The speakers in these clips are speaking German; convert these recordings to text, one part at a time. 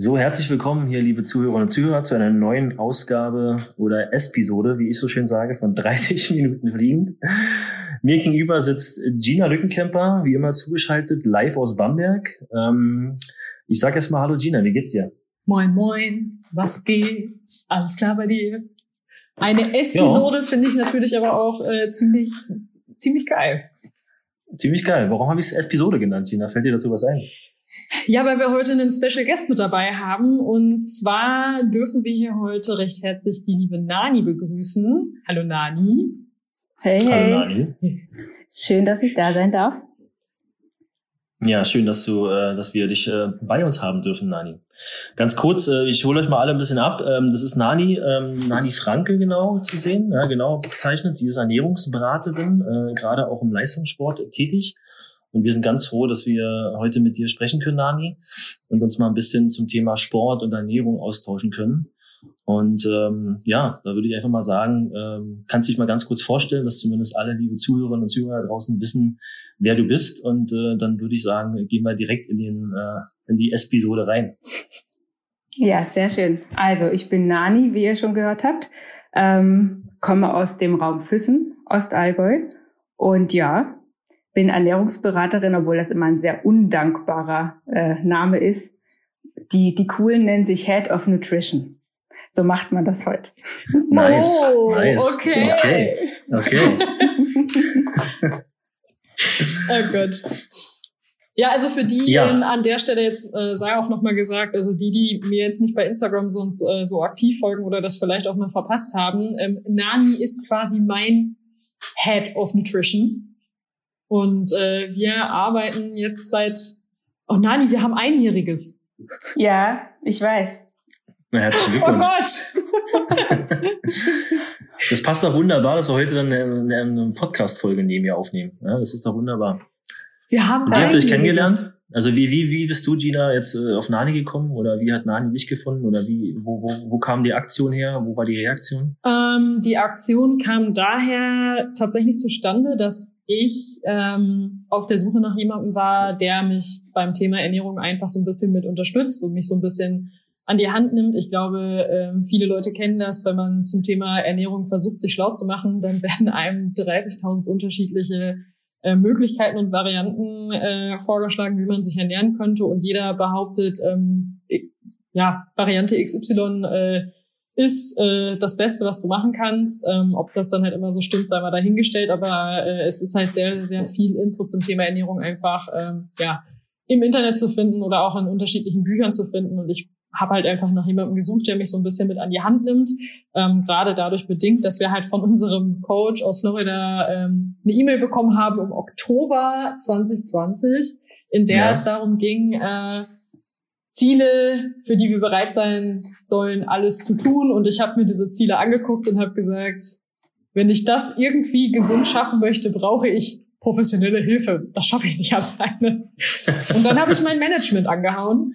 So, herzlich willkommen hier, liebe Zuhörerinnen und Zuhörer, zu einer neuen Ausgabe oder Episode, wie ich so schön sage, von 30 Minuten fliegend. Mir gegenüber sitzt Gina Lückenkemper, wie immer zugeschaltet, live aus Bamberg. Ähm, ich sage erstmal Hallo Gina, wie geht's dir? Moin, moin, was geht? Alles klar bei dir? Eine Episode ja. finde ich natürlich aber auch äh, ziemlich, ziemlich geil. Ziemlich geil. Warum habe ich es Episode genannt, Gina? Fällt dir dazu was ein? Ja, weil wir heute einen Special Guest mit dabei haben. Und zwar dürfen wir hier heute recht herzlich die liebe Nani begrüßen. Hallo Nani. Hey, hey. Hallo Nani. Schön, dass ich da sein darf. Ja, schön, dass du, äh, dass wir dich äh, bei uns haben dürfen, Nani. Ganz kurz, äh, ich hole euch mal alle ein bisschen ab. Ähm, das ist Nani, ähm, Nani Franke genau zu sehen, ja, genau bezeichnet. Sie ist Ernährungsberaterin, äh, gerade auch im Leistungssport tätig. Und wir sind ganz froh, dass wir heute mit dir sprechen können, Nani, und uns mal ein bisschen zum Thema Sport und Ernährung austauschen können. Und ähm, ja, da würde ich einfach mal sagen, ähm, kannst dich mal ganz kurz vorstellen, dass zumindest alle liebe Zuhörerinnen und Zuhörer draußen wissen, wer du bist. Und äh, dann würde ich sagen, gehen wir direkt in, den, äh, in die Episode rein. Ja, sehr schön. Also ich bin Nani, wie ihr schon gehört habt, ähm, komme aus dem Raum Füssen, Ostallgäu. Und ja, bin Ernährungsberaterin, obwohl das immer ein sehr undankbarer äh, Name ist. Die, die coolen nennen sich Head of Nutrition. So macht man das heute. Nice, oh, nice. Okay. Okay. okay. oh Gott. Ja, also für die ja. an der Stelle jetzt äh, sei auch nochmal gesagt, also die, die mir jetzt nicht bei Instagram so, äh, so aktiv folgen oder das vielleicht auch mal verpasst haben, ähm, Nani ist quasi mein Head of Nutrition. Und äh, wir arbeiten jetzt seit, oh Nani, wir haben einjähriges. Ja, ich weiß. Na, herzlichen oh Glückwunsch. Oh Gott! das passt doch wunderbar, dass wir heute dann eine, eine Podcast-Folge neben mir aufnehmen. Ja, das ist doch wunderbar. Wir haben Und ihr habt euch kennengelernt? Also wie, wie, wie bist du, Gina, jetzt äh, auf Nani gekommen? Oder wie hat Nani dich gefunden? Oder wie, wo, wo, wo kam die Aktion her? Wo war die Reaktion? Ähm, die Aktion kam daher tatsächlich zustande, dass ich ähm, auf der Suche nach jemandem war, der mich beim Thema Ernährung einfach so ein bisschen mit unterstützt und mich so ein bisschen an die Hand nimmt. Ich glaube, ähm, viele Leute kennen das, wenn man zum Thema Ernährung versucht, sich schlau zu machen, dann werden einem 30.000 unterschiedliche äh, Möglichkeiten und Varianten äh, vorgeschlagen, wie man sich ernähren könnte und jeder behauptet, ähm, ja, Variante XY äh, ist äh, das Beste, was du machen kannst. Ähm, ob das dann halt immer so stimmt, sei mal dahingestellt, aber äh, es ist halt sehr, sehr viel Input zum Thema Ernährung einfach ähm, ja im Internet zu finden oder auch in unterschiedlichen Büchern zu finden. Und ich habe halt einfach nach jemandem gesucht, der mich so ein bisschen mit an die Hand nimmt. Ähm, Gerade dadurch bedingt, dass wir halt von unserem Coach aus Florida ähm, eine E-Mail bekommen haben im Oktober 2020, in der ja. es darum ging, äh, Ziele, für die wir bereit sein sollen, alles zu tun. Und ich habe mir diese Ziele angeguckt und habe gesagt, wenn ich das irgendwie gesund schaffen möchte, brauche ich professionelle Hilfe. Das schaffe ich nicht alleine. Und dann habe ich mein Management angehauen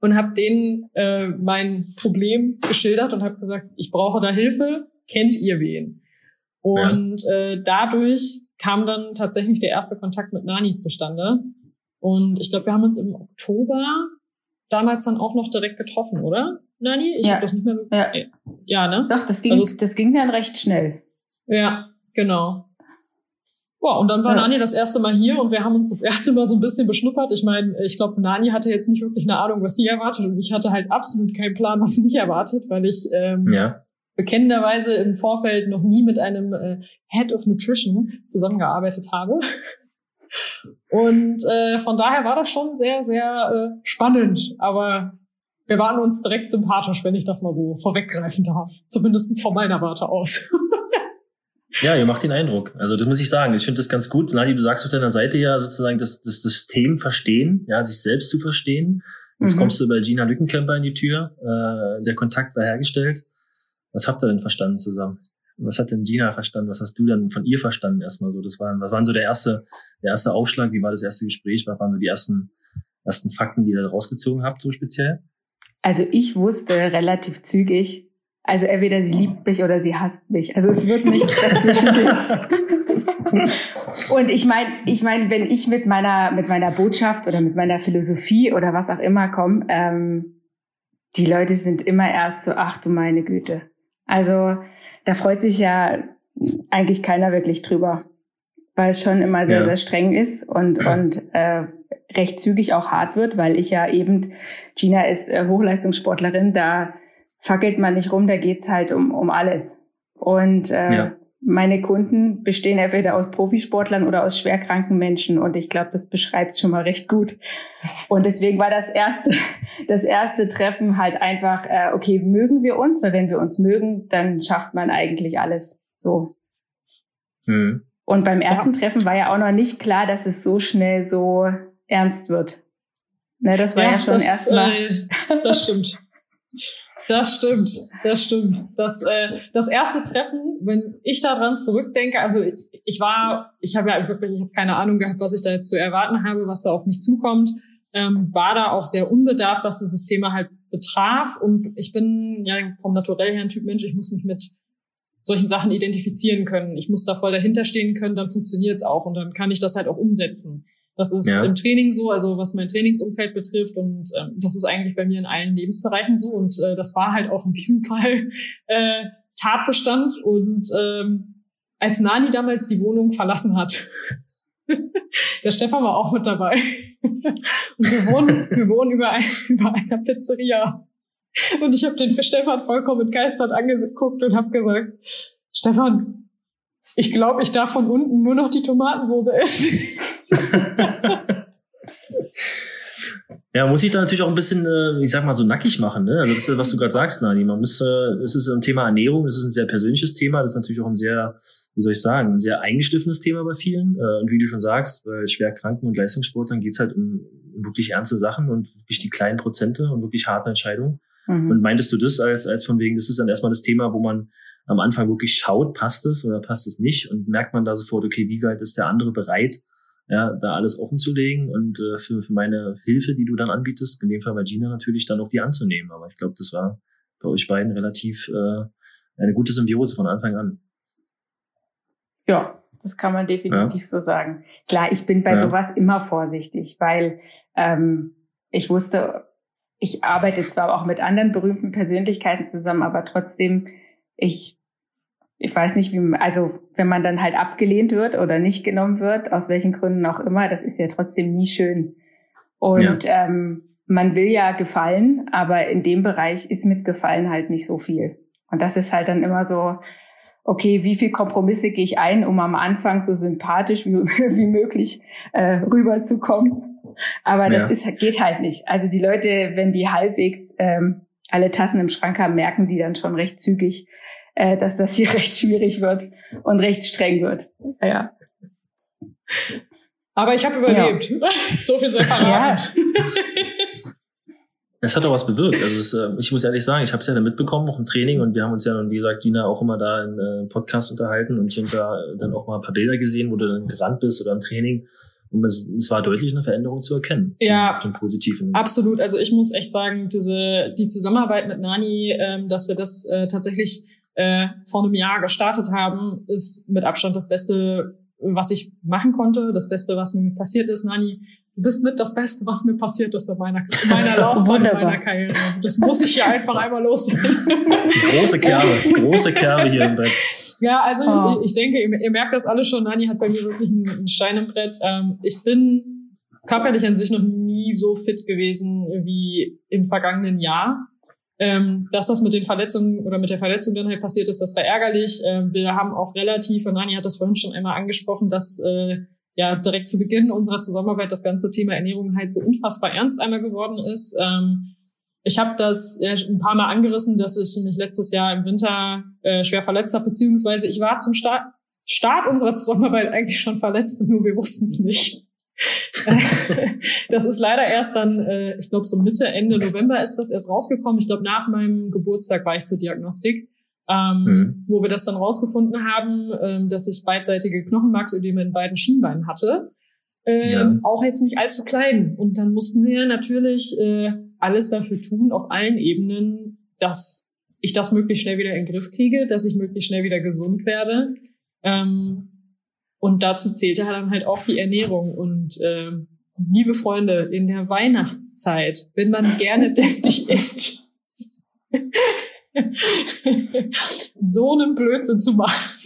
und habe denen äh, mein Problem geschildert und habe gesagt, ich brauche da Hilfe, kennt ihr wen? Und ja. äh, dadurch kam dann tatsächlich der erste Kontakt mit Nani zustande. Und ich glaube, wir haben uns im Oktober damals dann auch noch direkt getroffen, oder? Nani? Ich ja. habe das nicht mehr so. Ja. ja, ne? Doch, das ging, also, das ging dann recht schnell. Ja, genau. Boah, und dann war ja. Nani das erste Mal hier und wir haben uns das erste Mal so ein bisschen beschnuppert. Ich meine, ich glaube, Nani hatte jetzt nicht wirklich eine Ahnung, was sie erwartet und ich hatte halt absolut keinen Plan, was mich erwartet, weil ich ähm, ja. bekennenderweise im Vorfeld noch nie mit einem äh, Head of Nutrition zusammengearbeitet habe. Und äh, von daher war das schon sehr, sehr äh, spannend. Aber wir waren uns direkt sympathisch, wenn ich das mal so vorweggreifen darf. Zumindest von meiner Warte aus. Ja, ihr macht den Eindruck. Also das muss ich sagen. Ich finde das ganz gut. Nadi, du sagst auf deiner Seite ja sozusagen das, das System verstehen, ja, sich selbst zu verstehen. Jetzt mhm. kommst du bei Gina Lückenkämper in die Tür. Äh, der Kontakt war hergestellt. Was habt ihr denn verstanden zusammen? Was hat denn Gina verstanden? Was hast du denn von ihr verstanden erstmal so? Das waren, was waren so der erste, der erste Aufschlag? Wie war das erste Gespräch? Was waren so die ersten, ersten Fakten, die ihr da rausgezogen habt, so speziell? Also ich wusste relativ zügig, also entweder sie liebt mich oder sie hasst mich. Also es wird nichts dazwischen gehen. Und ich meine, ich meine, wenn ich mit meiner mit meiner Botschaft oder mit meiner Philosophie oder was auch immer komme, ähm, die Leute sind immer erst so, ach du meine Güte. Also da freut sich ja eigentlich keiner wirklich drüber, weil es schon immer sehr, ja. sehr streng ist und, und äh, recht zügig auch hart wird, weil ich ja eben, Gina ist äh, Hochleistungssportlerin, da fackelt man nicht rum, da geht's halt um, um alles. Und äh, ja meine Kunden bestehen entweder aus Profisportlern oder aus schwerkranken Menschen und ich glaube, das beschreibt schon mal recht gut. Und deswegen war das erste, das erste Treffen halt einfach, äh, okay, mögen wir uns, weil wenn wir uns mögen, dann schafft man eigentlich alles so. Mhm. Und beim ersten ja. Treffen war ja auch noch nicht klar, dass es so schnell so ernst wird. Ne, das war ja, ja schon erstmal. Äh, das stimmt. Das stimmt, das stimmt. Das, äh, das erste Treffen, wenn ich daran zurückdenke, also ich war, ich habe ja wirklich, ich habe keine Ahnung gehabt, was ich da jetzt zu erwarten habe, was da auf mich zukommt, ähm, war da auch sehr unbedarft, was dieses Thema halt betraf. Und ich bin ja vom Naturell her ein Typ Mensch, ich muss mich mit solchen Sachen identifizieren können. Ich muss da voll dahinter stehen können, dann funktioniert's auch und dann kann ich das halt auch umsetzen. Das ist ja. im Training so, also was mein Trainingsumfeld betrifft und ähm, das ist eigentlich bei mir in allen Lebensbereichen so und äh, das war halt auch in diesem Fall äh, Tatbestand und ähm, als Nani damals die Wohnung verlassen hat, der Stefan war auch mit dabei und wir wohnen, wir wohnen über, ein, über einer Pizzeria und ich habe den für Stefan vollkommen begeistert angeguckt und habe gesagt, Stefan, ich glaube, ich darf von unten nur noch die Tomatensoße essen. Ja, muss ich da natürlich auch ein bisschen, äh, ich sag mal, so nackig machen. Ne? Also das ist, was du gerade sagst, Nani. Man muss, äh, es ist ein Thema Ernährung, es ist ein sehr persönliches Thema, das ist natürlich auch ein sehr, wie soll ich sagen, ein sehr eingeschliffenes Thema bei vielen. Äh, und wie du schon sagst, bei schwerkranken und Leistungssportlern geht's halt um, um wirklich ernste Sachen und wirklich die kleinen Prozente und wirklich harte Entscheidungen. Mhm. Und meintest du das als, als von wegen, das ist dann erstmal das Thema, wo man am Anfang wirklich schaut, passt es oder passt es nicht und merkt man da sofort, okay, wie weit ist der andere bereit, ja, da alles offen zu legen und äh, für, für meine Hilfe, die du dann anbietest, in dem Fall bei Gina natürlich, dann auch die anzunehmen. Aber ich glaube, das war bei euch beiden relativ äh, eine gute Symbiose von Anfang an. Ja, das kann man definitiv ja. so sagen. Klar, ich bin bei ja. sowas immer vorsichtig, weil ähm, ich wusste, ich arbeite zwar auch mit anderen berühmten Persönlichkeiten zusammen, aber trotzdem ich, ich weiß nicht, wie, also wenn man dann halt abgelehnt wird oder nicht genommen wird, aus welchen Gründen auch immer, das ist ja trotzdem nie schön. Und ja. ähm, man will ja gefallen, aber in dem Bereich ist mit Gefallen halt nicht so viel. Und das ist halt dann immer so, okay, wie viel Kompromisse gehe ich ein, um am Anfang so sympathisch wie, wie möglich äh, rüberzukommen. Aber das ja. ist, geht halt nicht. Also die Leute, wenn die halbwegs ähm, alle Tassen im Schrank haben, merken die dann schon recht zügig, äh, dass das hier recht schwierig wird und recht streng wird. Ja. Aber ich habe überlebt. Ja. so viel sei verraten. Ja. Es hat auch was bewirkt. Also es, äh, ich muss ehrlich sagen, ich habe es ja dann mitbekommen, auch im Training und wir haben uns ja dann, wie gesagt, Dina auch immer da in äh, Podcast unterhalten und ich habe da dann auch mal ein paar Bilder gesehen, wo du dann gerannt bist oder im Training und es, es war deutlich eine Veränderung zu erkennen. Ja, zum, zum Positiven. Absolut. Also ich muss echt sagen, diese die Zusammenarbeit mit Nani, ähm, dass wir das äh, tatsächlich äh, vor einem Jahr gestartet haben, ist mit Abstand das Beste, was ich machen konnte. Das Beste, was mir passiert ist. Nani, du bist mit das Beste, was mir passiert ist in meiner, in meiner Laufbahn, in meiner Karriere. Das muss ich hier einfach einmal loswerden. Große Kerbe, große Kerbe hier im Bett. Ja, also oh. ich, ich, denke, ihr, ihr, merkt das alle schon. Nani hat bei mir wirklich einen, einen Stein im Brett. Ähm, ich bin körperlich an sich noch nie so fit gewesen wie im vergangenen Jahr. Ähm, dass das mit den Verletzungen oder mit der Verletzung dann halt passiert ist, das war ärgerlich. Ähm, wir haben auch relativ, und Nani hat das vorhin schon einmal angesprochen, dass äh, ja direkt zu Beginn unserer Zusammenarbeit das ganze Thema Ernährung halt so unfassbar ernst einmal geworden ist. Ähm, ich habe das ja, ein paar Mal angerissen, dass ich mich letztes Jahr im Winter äh, schwer verletzt habe, beziehungsweise ich war zum Start, Start unserer Zusammenarbeit eigentlich schon verletzt, nur wir wussten es nicht. das ist leider erst dann, äh, ich glaube, so Mitte, Ende November ist das erst rausgekommen. Ich glaube, nach meinem Geburtstag war ich zur Diagnostik, ähm, mhm. wo wir das dann rausgefunden haben, ähm, dass ich beidseitige Knochenmarksödeme in beiden Schienbeinen hatte. Ähm, ja. Auch jetzt nicht allzu klein. Und dann mussten wir natürlich äh, alles dafür tun, auf allen Ebenen, dass ich das möglichst schnell wieder in den Griff kriege, dass ich möglichst schnell wieder gesund werde. Ähm, und dazu zählte dann halt auch die Ernährung. Und äh, liebe Freunde, in der Weihnachtszeit, wenn man gerne deftig isst, so einen Blödsinn zu machen.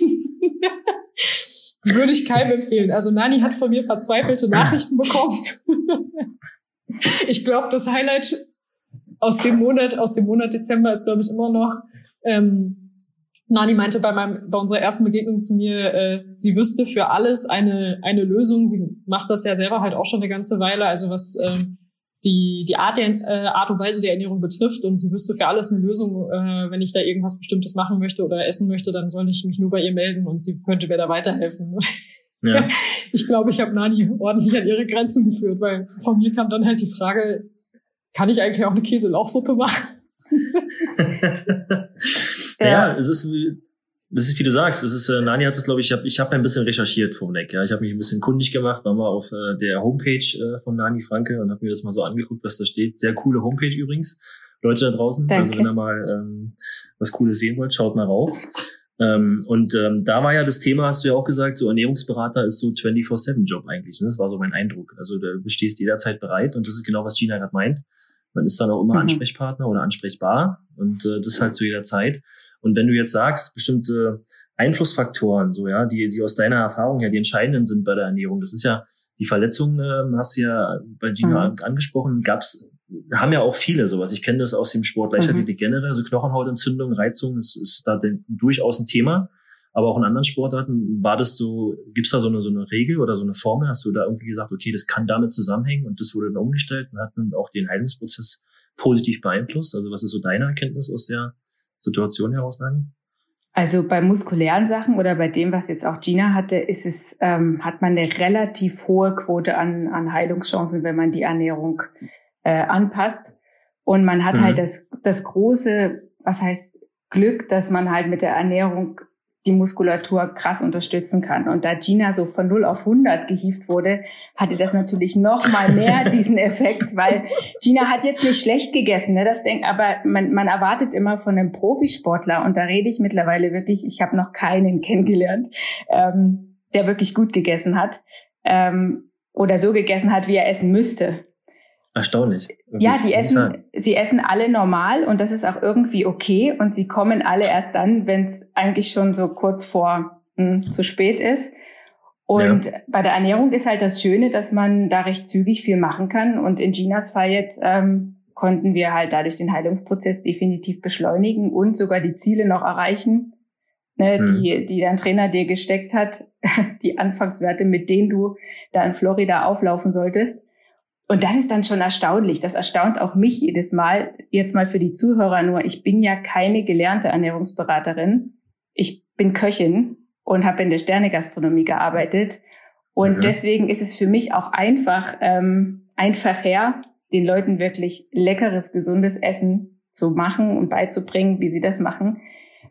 Würde ich keinem empfehlen. Also Nani hat von mir verzweifelte Nachrichten bekommen. ich glaube, das Highlight aus dem Monat, aus dem Monat Dezember ist, glaube ich, immer noch, ähm, Nani meinte bei meinem, bei unserer ersten Begegnung zu mir, äh, sie wüsste für alles eine, eine Lösung. Sie macht das ja selber halt auch schon eine ganze Weile, also was ähm, die, die Art, der, äh, Art und Weise der Ernährung betrifft und sie wüsste für alles eine Lösung. Äh, wenn ich da irgendwas Bestimmtes machen möchte oder essen möchte, dann soll ich mich nur bei ihr melden und sie könnte mir da weiterhelfen. Ja. Ich glaube, ich habe Nani ordentlich an ihre Grenzen geführt, weil von mir kam dann halt die Frage, kann ich eigentlich auch eine Käselauchsuppe machen? ja. es ist das ist, wie du sagst, das ist, äh, Nani hat es, glaube ich, ich habe ich hab ein bisschen recherchiert vom Neck. Ja. Ich habe mich ein bisschen kundig gemacht, war mal auf äh, der Homepage äh, von Nani Franke und habe mir das mal so angeguckt, was da steht. Sehr coole Homepage übrigens. Leute da draußen, Danke. also wenn ihr mal ähm, was Cooles sehen wollt, schaut mal rauf. Ähm, und ähm, da war ja das Thema, hast du ja auch gesagt, so Ernährungsberater ist so 24-7-Job eigentlich. Ne? Das war so mein Eindruck. Also da bestehst jederzeit bereit und das ist genau, was Gina gerade meint. Man ist dann auch immer mhm. Ansprechpartner oder ansprechbar und äh, das halt zu jeder Zeit. Und wenn du jetzt sagst, bestimmte Einflussfaktoren, so ja, die, die aus deiner Erfahrung ja die entscheidenden sind bei der Ernährung, das ist ja die Verletzungen, äh, hast du ja bei Gina mhm. angesprochen, gab's haben ja auch viele sowas. Ich kenne das aus dem Sport Leichtathletik mhm. generell, also Knochenhautentzündung, Reizung, das ist da durchaus ein Thema. Aber auch in anderen Sportarten war das so, gibt's da so eine, so eine Regel oder so eine Formel? Hast du da irgendwie gesagt, okay, das kann damit zusammenhängen und das wurde dann umgestellt und hat dann auch den Heilungsprozess positiv beeinflusst? Also was ist so deine Erkenntnis aus der Situation heraus, Nani? Also bei muskulären Sachen oder bei dem, was jetzt auch Gina hatte, ist es, ähm, hat man eine relativ hohe Quote an, an Heilungschancen, wenn man die Ernährung äh, anpasst. Und man hat halt mhm. halt das, das große, was heißt Glück, dass man halt mit der Ernährung die Muskulatur krass unterstützen kann. Und da Gina so von 0 auf 100 gehievt wurde, hatte das natürlich noch mal mehr diesen Effekt, weil Gina hat jetzt nicht schlecht gegessen, ne? Das denkt, aber man, man erwartet immer von einem Profisportler und da rede ich mittlerweile wirklich, ich habe noch keinen kennengelernt, ähm, der wirklich gut gegessen hat ähm, oder so gegessen hat, wie er essen müsste. Erstaunlich. Ja, die essen, sie essen alle normal und das ist auch irgendwie okay und sie kommen alle erst dann, wenn es eigentlich schon so kurz vor hm, zu spät ist. Und ja. bei der Ernährung ist halt das Schöne, dass man da recht zügig viel machen kann. Und in Ginas Fall jetzt ähm, konnten wir halt dadurch den Heilungsprozess definitiv beschleunigen und sogar die Ziele noch erreichen, ne, hm. die, die dein Trainer dir gesteckt hat, die Anfangswerte, mit denen du da in Florida auflaufen solltest. Und das ist dann schon erstaunlich. Das erstaunt auch mich jedes Mal. Jetzt mal für die Zuhörer nur. Ich bin ja keine gelernte Ernährungsberaterin. Ich bin Köchin und habe in der Sternegastronomie gearbeitet. Und mhm. deswegen ist es für mich auch einfach, ähm, einfacher, den Leuten wirklich leckeres, gesundes Essen zu machen und beizubringen, wie sie das machen.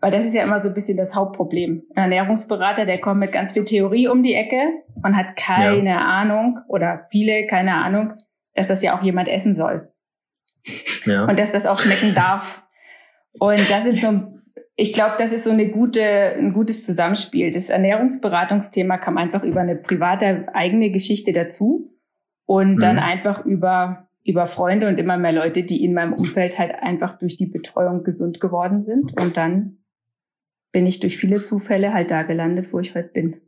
Weil das ist ja immer so ein bisschen das Hauptproblem. Ein Ernährungsberater, der kommt mit ganz viel Theorie um die Ecke und hat keine ja. Ahnung oder viele keine Ahnung, dass das ja auch jemand essen soll. Ja. Und dass das auch schmecken darf. Und das ist so, ich glaube, das ist so eine gute, ein gutes Zusammenspiel. Das Ernährungsberatungsthema kam einfach über eine private eigene Geschichte dazu und mhm. dann einfach über, über Freunde und immer mehr Leute, die in meinem Umfeld halt einfach durch die Betreuung gesund geworden sind. Und dann bin ich durch viele Zufälle halt da gelandet, wo ich heute bin.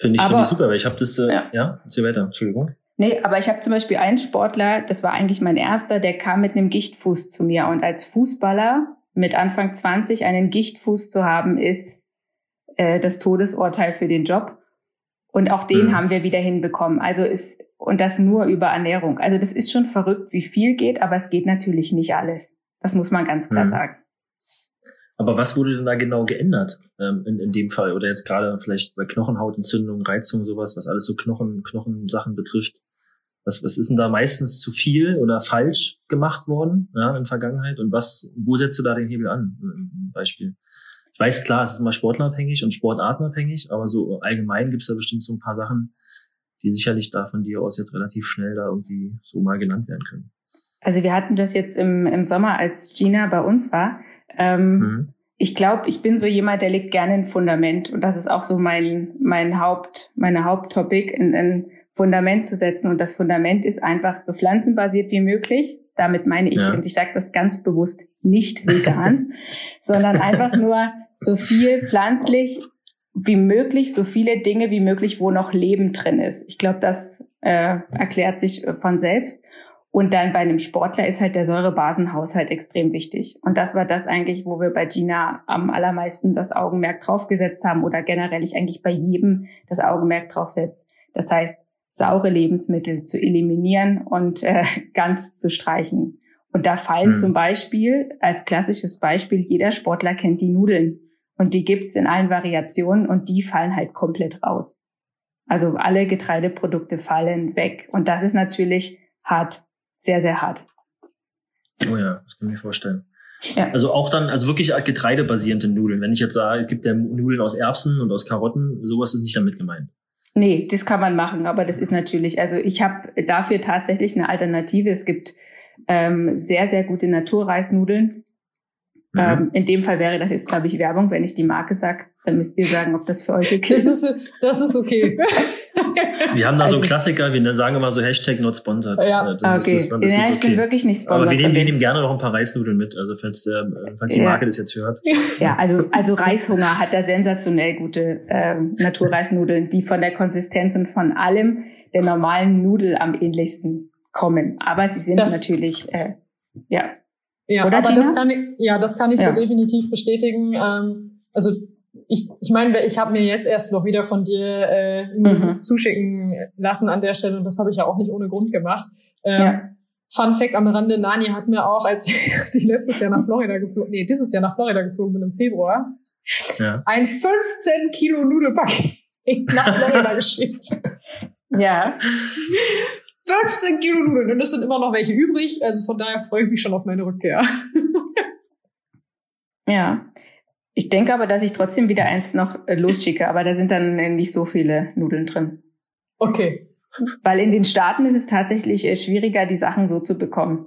Finde ich, find ich super, weil ich habe das, äh, ja, ja, weiter, Entschuldigung. Nee, aber ich habe zum Beispiel einen Sportler, das war eigentlich mein erster, der kam mit einem Gichtfuß zu mir. Und als Fußballer mit Anfang 20 einen Gichtfuß zu haben, ist äh, das Todesurteil für den Job. Und auch den mhm. haben wir wieder hinbekommen. Also ist, und das nur über Ernährung. Also das ist schon verrückt, wie viel geht, aber es geht natürlich nicht alles. Das muss man ganz klar mhm. sagen. Aber was wurde denn da genau geändert ähm, in, in dem Fall? Oder jetzt gerade vielleicht bei Knochenhautentzündung, Reizung, sowas, was alles so Knochen, Knochensachen betrifft? Was, was ist denn da meistens zu viel oder falsch gemacht worden ja, in Vergangenheit? Und was, wo setzt du da den Hebel an? Ein Beispiel. Ich weiß, klar, es ist immer sportlerabhängig und sportartenabhängig, aber so allgemein gibt es da bestimmt so ein paar Sachen, die sicherlich da von dir aus jetzt relativ schnell da irgendwie so mal genannt werden können. Also wir hatten das jetzt im, im Sommer, als Gina bei uns war. Ähm, mhm. Ich glaube, ich bin so jemand, der legt gerne ein Fundament und das ist auch so mein mein Haupt meine Haupttopic, ein, ein Fundament zu setzen. Und das Fundament ist einfach so pflanzenbasiert wie möglich. Damit meine ich, ja. und ich sage das ganz bewusst, nicht vegan, sondern einfach nur so viel pflanzlich wie möglich, so viele Dinge wie möglich, wo noch Leben drin ist. Ich glaube, das äh, erklärt sich von selbst. Und dann bei einem Sportler ist halt der Säurebasenhaushalt extrem wichtig. Und das war das eigentlich, wo wir bei Gina am allermeisten das Augenmerk draufgesetzt haben oder generell ich eigentlich bei jedem das Augenmerk draufsetze. Das heißt, saure Lebensmittel zu eliminieren und äh, ganz zu streichen. Und da fallen mhm. zum Beispiel, als klassisches Beispiel, jeder Sportler kennt die Nudeln. Und die gibt's in allen Variationen und die fallen halt komplett raus. Also alle Getreideprodukte fallen weg. Und das ist natürlich hart, sehr, sehr hart. Oh ja, das kann ich mir vorstellen. Ja. Also auch dann, also wirklich getreidebasierende Nudeln. Wenn ich jetzt sage, es gibt ja Nudeln aus Erbsen und aus Karotten, sowas ist nicht damit gemeint. Nee, das kann man machen, aber das ist natürlich, also ich habe dafür tatsächlich eine Alternative. Es gibt ähm, sehr, sehr gute Naturreisnudeln. Mhm. Ähm, in dem Fall wäre das jetzt, glaube ich, Werbung, wenn ich die Marke sage. Dann müsst ihr sagen, ob das für euch okay ist. Das ist, das ist okay. wir haben da so einen Klassiker, wir sagen immer so Hashtag not sponsored. Ja, dann okay. Ist dann ist ja, ich okay. bin wirklich nicht sponsored. Aber wir nehmen, wir nehmen gerne noch ein paar Reisnudeln mit, also falls, der, falls die Marke ja. das jetzt hört. Ja, also, also Reishunger hat da sensationell gute ähm, Naturreisnudeln, die von der Konsistenz und von allem der normalen Nudel am ähnlichsten kommen. Aber sie sind das, natürlich, äh, ja. Ja, Oder, aber Gina? das kann ich, ja, das kann ich ja. so definitiv bestätigen. Ähm, also ich, ich meine, ich habe mir jetzt erst noch wieder von dir äh, mhm. zuschicken lassen an der Stelle und das habe ich ja auch nicht ohne Grund gemacht. Ähm, ja. Fun Fact am Rande, Nani hat mir auch, als ich letztes Jahr nach Florida geflogen, nee, dieses Jahr nach Florida geflogen bin im Februar, ja. ein 15 Kilo Nudelpaket nach Florida geschickt. Ja. 15 Kilo Nudeln und es sind immer noch welche übrig, also von daher freue ich mich schon auf meine Rückkehr. ja. Ich denke aber, dass ich trotzdem wieder eins noch äh, losschicke, aber da sind dann nicht so viele Nudeln drin. Okay. Weil in den Staaten ist es tatsächlich äh, schwieriger, die Sachen so zu bekommen.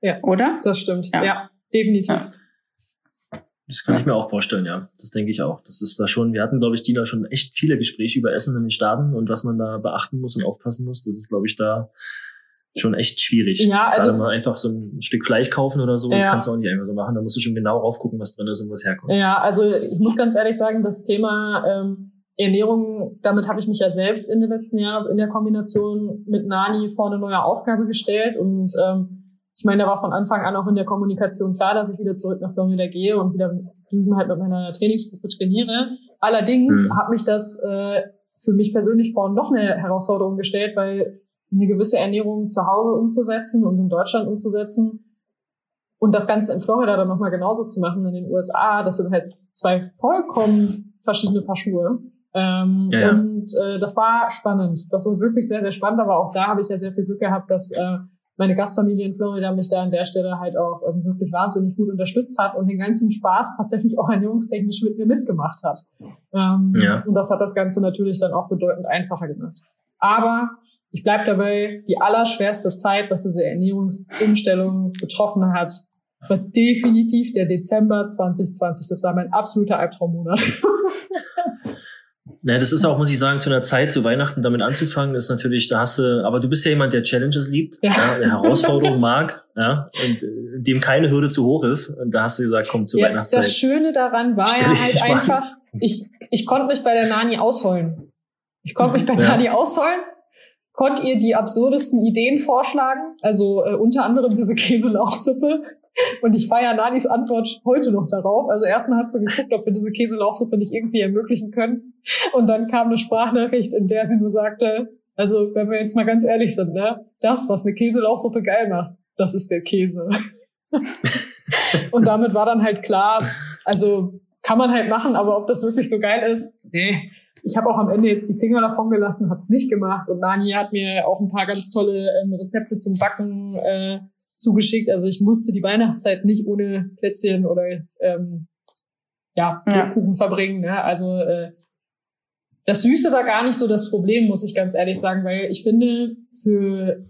Ja. Oder? Das stimmt. Ja, ja definitiv. Ja. Das kann ich mir auch vorstellen, ja. Das denke ich auch. Das ist da schon, wir hatten, glaube ich, Dina schon echt viele Gespräche über Essen in den Staaten und was man da beachten muss und aufpassen muss. Das ist, glaube ich, da schon echt schwierig. Ja, also. Gerade mal einfach so ein Stück Fleisch kaufen oder so, das kannst du auch nicht einfach so machen. Da musst du schon genau raufgucken, was drin ist und was herkommt. Ja, also ich muss ganz ehrlich sagen, das Thema ähm, Ernährung, damit habe ich mich ja selbst in den letzten Jahren in der Kombination mit Nani vor eine neue Aufgabe gestellt und ähm, ich meine, da war von Anfang an auch in der Kommunikation klar, dass ich wieder zurück nach Florida gehe und wieder drüben halt mit meiner Trainingsgruppe trainiere. Allerdings mhm. hat mich das äh, für mich persönlich vor noch eine Herausforderung gestellt, weil eine gewisse Ernährung zu Hause umzusetzen und in Deutschland umzusetzen und das Ganze in Florida dann nochmal genauso zu machen in den USA, das sind halt zwei vollkommen verschiedene Paar Schuhe. Ähm, ja, ja. Und äh, das war spannend. Das war wirklich sehr, sehr spannend, aber auch da habe ich ja sehr viel Glück gehabt, dass äh, meine Gastfamilie in Florida mich da an der Stelle halt auch ähm, wirklich wahnsinnig gut unterstützt hat und den ganzen Spaß tatsächlich auch ernährungstechnisch mit mir mitgemacht hat. Ähm, ja. Und das hat das Ganze natürlich dann auch bedeutend einfacher gemacht. Aber ich bleib dabei, die allerschwerste Zeit, was diese Ernährungsumstellung betroffen hat, war definitiv der Dezember 2020. Das war mein absoluter Albtraummonat. Na, das ist auch, muss ich sagen, zu einer Zeit, zu Weihnachten damit anzufangen, ist natürlich, da hast du, aber du bist ja jemand, der Challenges liebt, ja. ja der Herausforderungen mag, ja, und äh, dem keine Hürde zu hoch ist. Und da hast du gesagt, komm, zur ja, Weihnachtszeit. Das Schöne daran war ja halt einfach, ich, ich konnte mich bei der Nani ausholen. Ich konnte mich bei ja. Nani ausholen, konnte ihr die absurdesten Ideen vorschlagen, also äh, unter anderem diese Käselauchsuppe. Und ich feiere Nanis Antwort heute noch darauf. Also erstmal hat sie geguckt, ob wir diese Käselauchsuppe nicht irgendwie ermöglichen können. Und dann kam eine Sprachnachricht, in der sie nur sagte, also wenn wir jetzt mal ganz ehrlich sind, ne, das, was eine Käselauchsuppe geil macht, das ist der Käse. und damit war dann halt klar, also kann man halt machen, aber ob das wirklich so geil ist, nee. Ich habe auch am Ende jetzt die Finger davon gelassen, habe es nicht gemacht. Und Nani hat mir auch ein paar ganz tolle ähm, Rezepte zum Backen äh, zugeschickt. Also ich musste die Weihnachtszeit nicht ohne Plätzchen oder ähm, ja, ja. Kuchen verbringen. Ne? Also äh, das Süße war gar nicht so das Problem, muss ich ganz ehrlich sagen, weil ich finde, für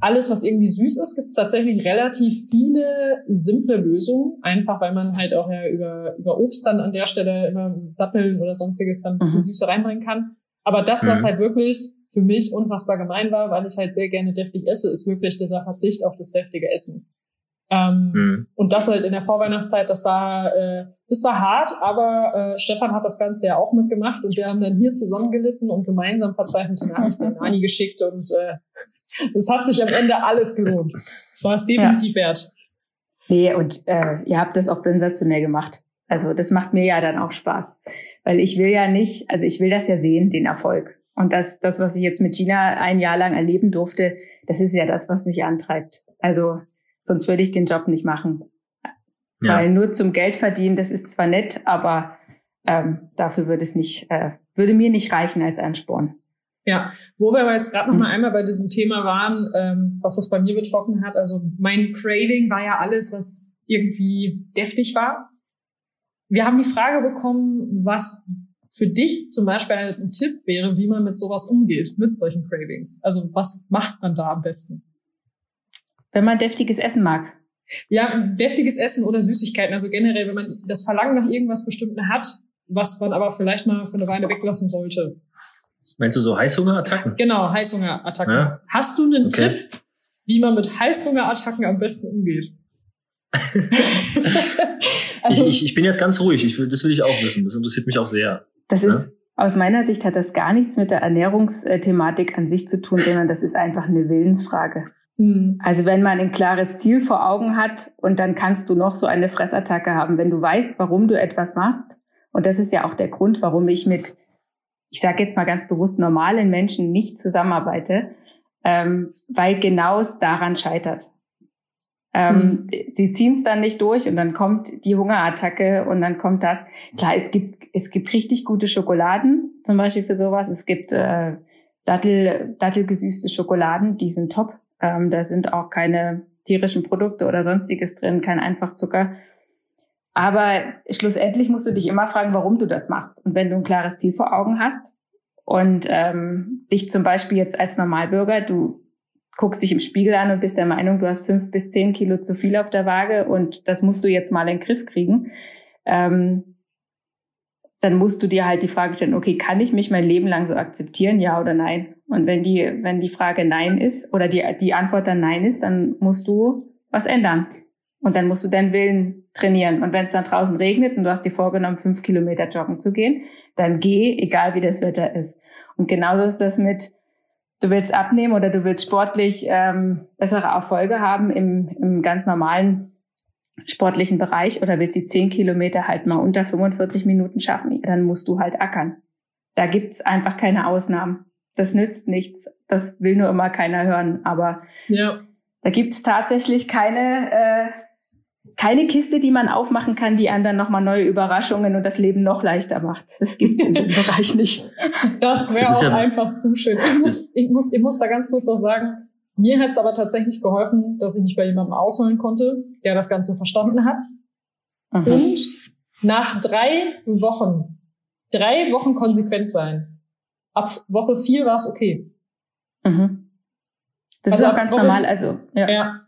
alles, was irgendwie süß ist, gibt es tatsächlich relativ viele simple Lösungen. Einfach weil man halt auch ja über, über Obst dann an der Stelle immer Datteln oder sonstiges dann ein bisschen mhm. Süße reinbringen kann. Aber das, was mhm. halt wirklich für mich unfassbar gemein war, weil ich halt sehr gerne deftig esse, ist wirklich dieser Verzicht auf das deftige Essen. Ähm, mhm. Und das halt in der Vorweihnachtszeit, das war, äh, das war hart, aber äh, Stefan hat das Ganze ja auch mitgemacht und wir haben dann hier zusammengelitten und gemeinsam verzweifelte Nachrichten an Ani geschickt und äh, es hat sich am Ende alles gelohnt. Es war es definitiv ja. wert. Nee, und äh, ihr habt das auch sensationell gemacht. Also das macht mir ja dann auch Spaß. Weil ich will ja nicht, also ich will das ja sehen, den Erfolg. Und das, das, was ich jetzt mit Gina ein Jahr lang erleben durfte, das ist ja das, was mich antreibt. Also sonst würde ich den Job nicht machen. Ja. Weil nur zum Geld verdienen, das ist zwar nett, aber ähm, dafür würde es nicht, äh, würde mir nicht reichen als Ansporn. Ja, wo wir aber jetzt gerade noch mal einmal bei diesem Thema waren, ähm, was das bei mir betroffen hat. Also mein Craving war ja alles, was irgendwie deftig war. Wir haben die Frage bekommen, was für dich zum Beispiel ein Tipp wäre, wie man mit sowas umgeht, mit solchen Cravings. Also was macht man da am besten? Wenn man deftiges Essen mag. Ja, deftiges Essen oder Süßigkeiten. Also generell, wenn man das Verlangen nach irgendwas Bestimmten hat, was man aber vielleicht mal für eine Weile weglassen sollte. Meinst du so Heißhungerattacken? Genau, Heißhungerattacken. Ja? Hast du einen okay. Tipp, wie man mit Heißhungerattacken am besten umgeht? also, ich, ich, ich, bin jetzt ganz ruhig. Ich will, das will ich auch wissen. Das interessiert mich auch sehr. Das ja? ist aus meiner Sicht hat das gar nichts mit der Ernährungsthematik an sich zu tun, sondern das ist einfach eine Willensfrage. Mhm. Also wenn man ein klares Ziel vor Augen hat und dann kannst du noch so eine Fressattacke haben, wenn du weißt, warum du etwas machst. Und das ist ja auch der Grund, warum ich mit ich sage jetzt mal ganz bewusst, normalen Menschen nicht zusammenarbeite, ähm, weil genau es daran scheitert. Ähm, hm. Sie ziehen es dann nicht durch und dann kommt die Hungerattacke und dann kommt das. Klar, es gibt, es gibt richtig gute Schokoladen, zum Beispiel für sowas. Es gibt äh, Dattel, Dattelgesüßte Schokoladen, die sind top. Ähm, da sind auch keine tierischen Produkte oder sonstiges drin, kein Einfachzucker. Aber schlussendlich musst du dich immer fragen, warum du das machst. Und wenn du ein klares Ziel vor Augen hast und ähm, dich zum Beispiel jetzt als Normalbürger, du guckst dich im Spiegel an und bist der Meinung, du hast fünf bis zehn Kilo zu viel auf der Waage und das musst du jetzt mal in den Griff kriegen, ähm, dann musst du dir halt die Frage stellen, okay, kann ich mich mein Leben lang so akzeptieren, ja oder nein? Und wenn die, wenn die Frage nein ist oder die, die Antwort dann nein ist, dann musst du was ändern. Und dann musst du deinen Willen trainieren. Und wenn es dann draußen regnet und du hast dir vorgenommen, fünf Kilometer joggen zu gehen, dann geh, egal wie das Wetter ist. Und genauso ist das mit, du willst abnehmen oder du willst sportlich ähm, bessere Erfolge haben im, im ganz normalen sportlichen Bereich oder willst die zehn Kilometer halt mal unter 45 Minuten schaffen, dann musst du halt ackern. Da gibt's einfach keine Ausnahmen. Das nützt nichts. Das will nur immer keiner hören. Aber ja. da gibt's tatsächlich keine äh, keine Kiste, die man aufmachen kann, die einem dann nochmal neue Überraschungen und das Leben noch leichter macht. Das gibt's in dem Bereich nicht. Das wäre auch ja einfach zu schön. Ich muss, ich, muss, ich muss da ganz kurz auch sagen, mir hat's aber tatsächlich geholfen, dass ich mich bei jemandem ausholen konnte, der das Ganze verstanden hat. Aha. Und nach drei Wochen, drei Wochen konsequent sein. Ab Woche vier war es okay. Mhm. Das also ist auch ganz Woche normal. Also ja. ja.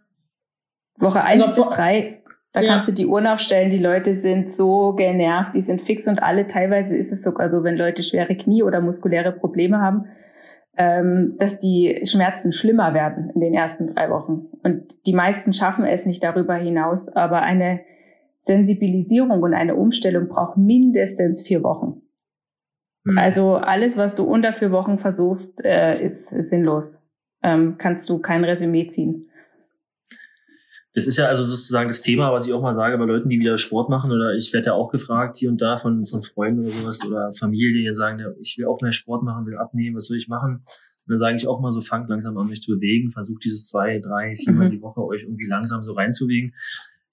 Woche eins also bis drei da ja. kannst du die Uhr nachstellen. Die Leute sind so genervt, die sind fix und alle. Teilweise ist es sogar so, wenn Leute schwere Knie oder muskuläre Probleme haben, ähm, dass die Schmerzen schlimmer werden in den ersten drei Wochen. Und die meisten schaffen es nicht darüber hinaus. Aber eine Sensibilisierung und eine Umstellung braucht mindestens vier Wochen. Mhm. Also alles, was du unter vier Wochen versuchst, äh, ist, ist sinnlos. Ähm, kannst du kein Resümee ziehen. Das ist ja also sozusagen das Thema, was ich auch mal sage bei Leuten, die wieder Sport machen oder ich werde ja auch gefragt hier und da von, von Freunden oder sowas oder Familie, die sagen, ja, ich will auch mehr Sport machen, will abnehmen, was soll ich machen? Und dann sage ich auch mal so, fangt langsam an, mich zu bewegen, versucht dieses zwei, drei, viermal mhm. die Woche euch irgendwie langsam so reinzubewegen.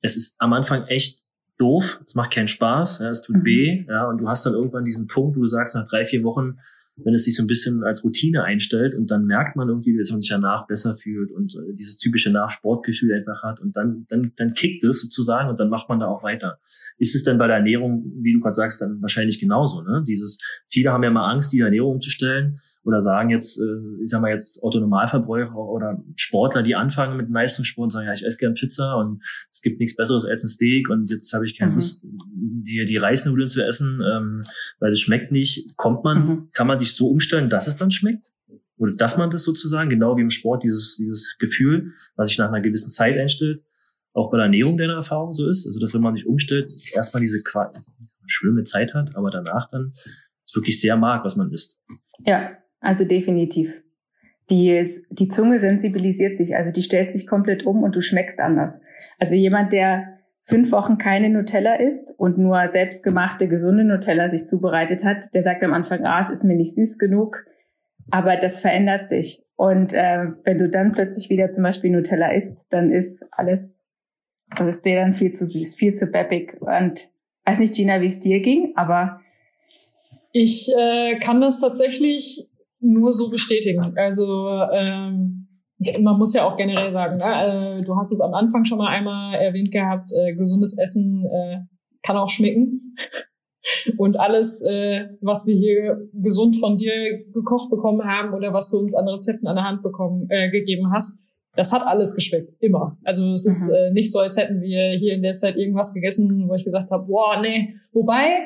Es ist am Anfang echt doof, es macht keinen Spaß, ja, es tut mhm. weh, ja, und du hast dann irgendwann diesen Punkt, wo du sagst, nach drei, vier Wochen, wenn es sich so ein bisschen als Routine einstellt und dann merkt man irgendwie, dass man sich danach besser fühlt und äh, dieses typische Nachsportgefühl einfach hat und dann, dann, dann kickt es sozusagen und dann macht man da auch weiter. Ist es denn bei der Ernährung, wie du gerade sagst, dann wahrscheinlich genauso, ne? Dieses, viele haben ja mal Angst, die Ernährung umzustellen oder sagen jetzt, äh, ich sag mal jetzt Autonormalverbraucher oder Sportler, die anfangen mit Leistungssport und sagen, ja, ich esse gern Pizza und es gibt nichts Besseres als ein Steak und jetzt habe ich keine mhm. Lust, die, die Reisnudeln zu essen, ähm, weil es schmeckt nicht. Kommt man, mhm. kann man sich so umstellen, dass es dann schmeckt? oder dass man das sozusagen, genau wie im Sport, dieses, dieses Gefühl, was sich nach einer gewissen Zeit einstellt, auch bei der Ernährung deiner Erfahrung so ist. Also, dass wenn man sich umstellt, erstmal diese schlimme Zeit hat, aber danach dann es wirklich sehr mag, was man isst. Ja, also definitiv. Die, die Zunge sensibilisiert sich, also die stellt sich komplett um und du schmeckst anders. Also jemand, der fünf Wochen keine Nutella isst und nur selbstgemachte, gesunde Nutella sich zubereitet hat, der sagt am Anfang, ah, es ist mir nicht süß genug, aber das verändert sich. Und äh, wenn du dann plötzlich wieder zum Beispiel Nutella isst, dann ist alles, das ist dir dann viel zu süß, viel zu beppig. Und weiß nicht, Gina, wie es dir ging, aber ich äh, kann das tatsächlich nur so bestätigen. Also ähm, man muss ja auch generell sagen, ne? äh, du hast es am Anfang schon mal einmal erwähnt gehabt, äh, gesundes Essen äh, kann auch schmecken. Und alles, äh, was wir hier gesund von dir gekocht bekommen haben oder was du uns an Rezepten an der Hand bekommen, äh, gegeben hast, das hat alles geschmeckt, immer. Also es ist mhm. äh, nicht so, als hätten wir hier in der Zeit irgendwas gegessen, wo ich gesagt habe, boah, nee. Wobei,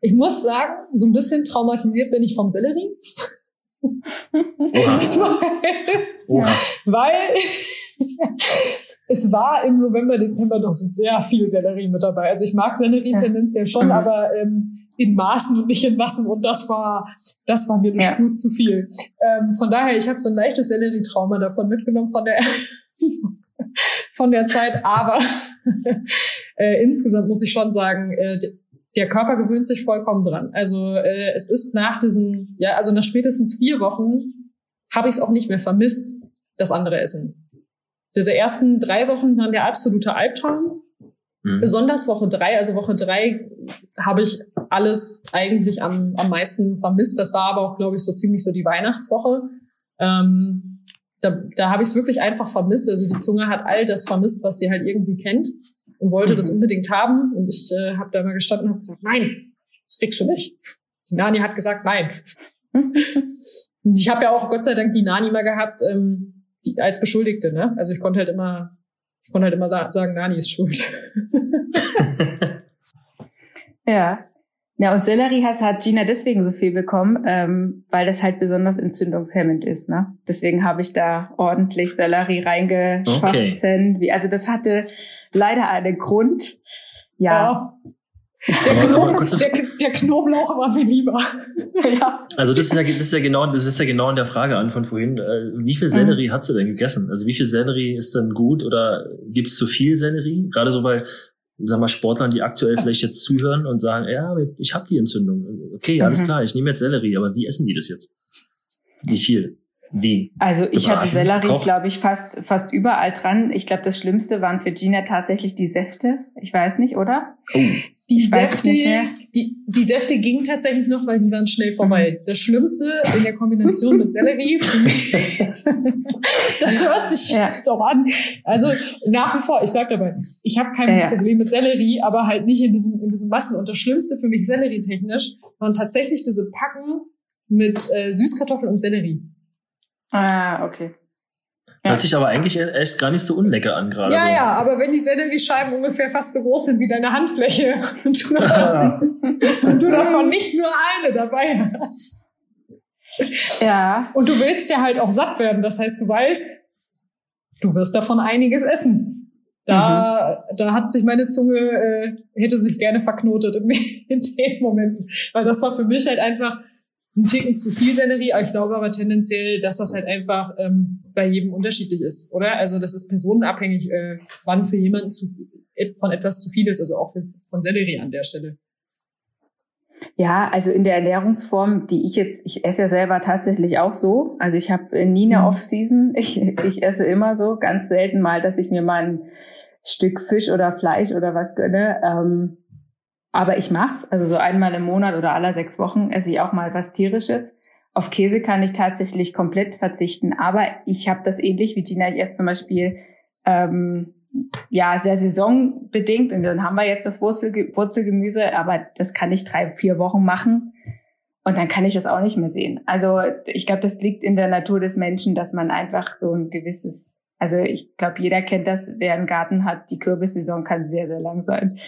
ich muss sagen, so ein bisschen traumatisiert bin ich vom Sellerie. Oha. Oha. Weil es war im November, Dezember noch sehr viel Sellerie mit dabei. Also ich mag Sellerie ja. tendenziell schon, mhm. aber ähm, in Maßen und nicht in Massen. Und das war, das war mir eine ja. Spur zu viel. Ähm, von daher, ich habe so ein leichtes Sellerie-Trauma davon mitgenommen von der von der Zeit. Aber äh, insgesamt muss ich schon sagen, äh, der Körper gewöhnt sich vollkommen dran. Also äh, es ist nach diesen, ja, also nach spätestens vier Wochen habe ich es auch nicht mehr vermisst, das andere Essen. Diese ersten drei Wochen waren der absolute Albtraum. Mhm. Besonders Woche drei, also Woche drei habe ich alles eigentlich am, am meisten vermisst. Das war aber auch, glaube ich, so ziemlich so die Weihnachtswoche. Ähm, da da habe ich es wirklich einfach vermisst. Also die Zunge hat all das vermisst, was sie halt irgendwie kennt und wollte mhm. das unbedingt haben. Und ich äh, habe da mal gestanden und habe gesagt, nein, das kriegst du nicht. Die Nani hat gesagt, nein. und ich habe ja auch Gott sei Dank die Nani mal gehabt ähm, die, als Beschuldigte. Ne? Also ich konnte halt immer, ich konnte halt immer sa sagen, Nani ist schuld. ja. Ja, und Sellerie hat, hat Gina deswegen so viel bekommen, ähm, weil das halt besonders entzündungshemmend ist. Ne? Deswegen habe ich da ordentlich Sellerie reingeschossen. Okay. Wie, also das hatte leider einen Grund. Ja. ja. Der, Knob der, der, Knoblauch war mir lieber. ja. Also das ist ja, das ist ja genau, das ist ja genau in der Frage an von vorhin. Äh, wie viel Sellerie mhm. hat sie denn gegessen? Also wie viel Sellerie ist denn gut oder gibt es zu viel Sellerie? Gerade so bei, sag mal, Sportlern, die aktuell vielleicht jetzt zuhören und sagen, ja, ich habe die Entzündung. Okay, alles mhm. klar, ich nehme jetzt Sellerie, aber wie essen die das jetzt? Wie viel? Wie? Also ich hatte Sellerie, glaube ich, fast, fast überall dran. Ich glaube, das Schlimmste waren für Gina tatsächlich die Säfte. Ich weiß nicht, oder? Oh. Die ich Säfte, die, die Säfte gingen tatsächlich noch, weil die waren schnell vorbei. Mhm. Das Schlimmste in der Kombination mit Sellerie, das hört sich ja. so an. Also nach wie vor, ich bleib dabei. Ich habe kein ja, Problem mit Sellerie, aber halt nicht in diesen, in diesen Massen. Und das Schlimmste für mich Sellerie-technisch waren tatsächlich diese Packen mit äh, Süßkartoffeln und Sellerie. Ah, okay. Ja. Hört sich aber eigentlich erst gar nicht so unlecker an gerade. Ja, so. ja, aber wenn die Selleriescheiben ungefähr fast so groß sind wie deine Handfläche und du, davon, und du davon nicht nur eine dabei hast. Ja. Und du willst ja halt auch satt werden. Das heißt, du weißt, du wirst davon einiges essen. Da, mhm. da hat sich meine Zunge, äh, hätte sich gerne verknotet in, in den Momenten. Weil das war für mich halt einfach, ein Ticken zu viel Sellerie, aber ich glaube aber tendenziell, dass das halt einfach ähm, bei jedem unterschiedlich ist, oder? Also das ist personenabhängig, äh, wann für jemanden zu, von etwas zu viel ist, also auch für, von Sellerie an der Stelle. Ja, also in der Ernährungsform, die ich jetzt, ich esse ja selber tatsächlich auch so. Also ich habe nie eine mhm. Off-Season. Ich, ich esse immer so, ganz selten mal, dass ich mir mal ein Stück Fisch oder Fleisch oder was gönne. Ähm, aber ich mach's. Also so einmal im Monat oder alle sechs Wochen esse ich auch mal was Tierisches. Auf Käse kann ich tatsächlich komplett verzichten. Aber ich habe das ähnlich wie Gina. Ich esse zum Beispiel ähm, ja sehr saisonbedingt. Und dann haben wir jetzt das Wurzelge Wurzelgemüse, aber das kann ich drei, vier Wochen machen. Und dann kann ich das auch nicht mehr sehen. Also ich glaube, das liegt in der Natur des Menschen, dass man einfach so ein gewisses Also ich glaube, jeder kennt das, wer einen Garten hat. Die Kürbissaison kann sehr, sehr lang sein.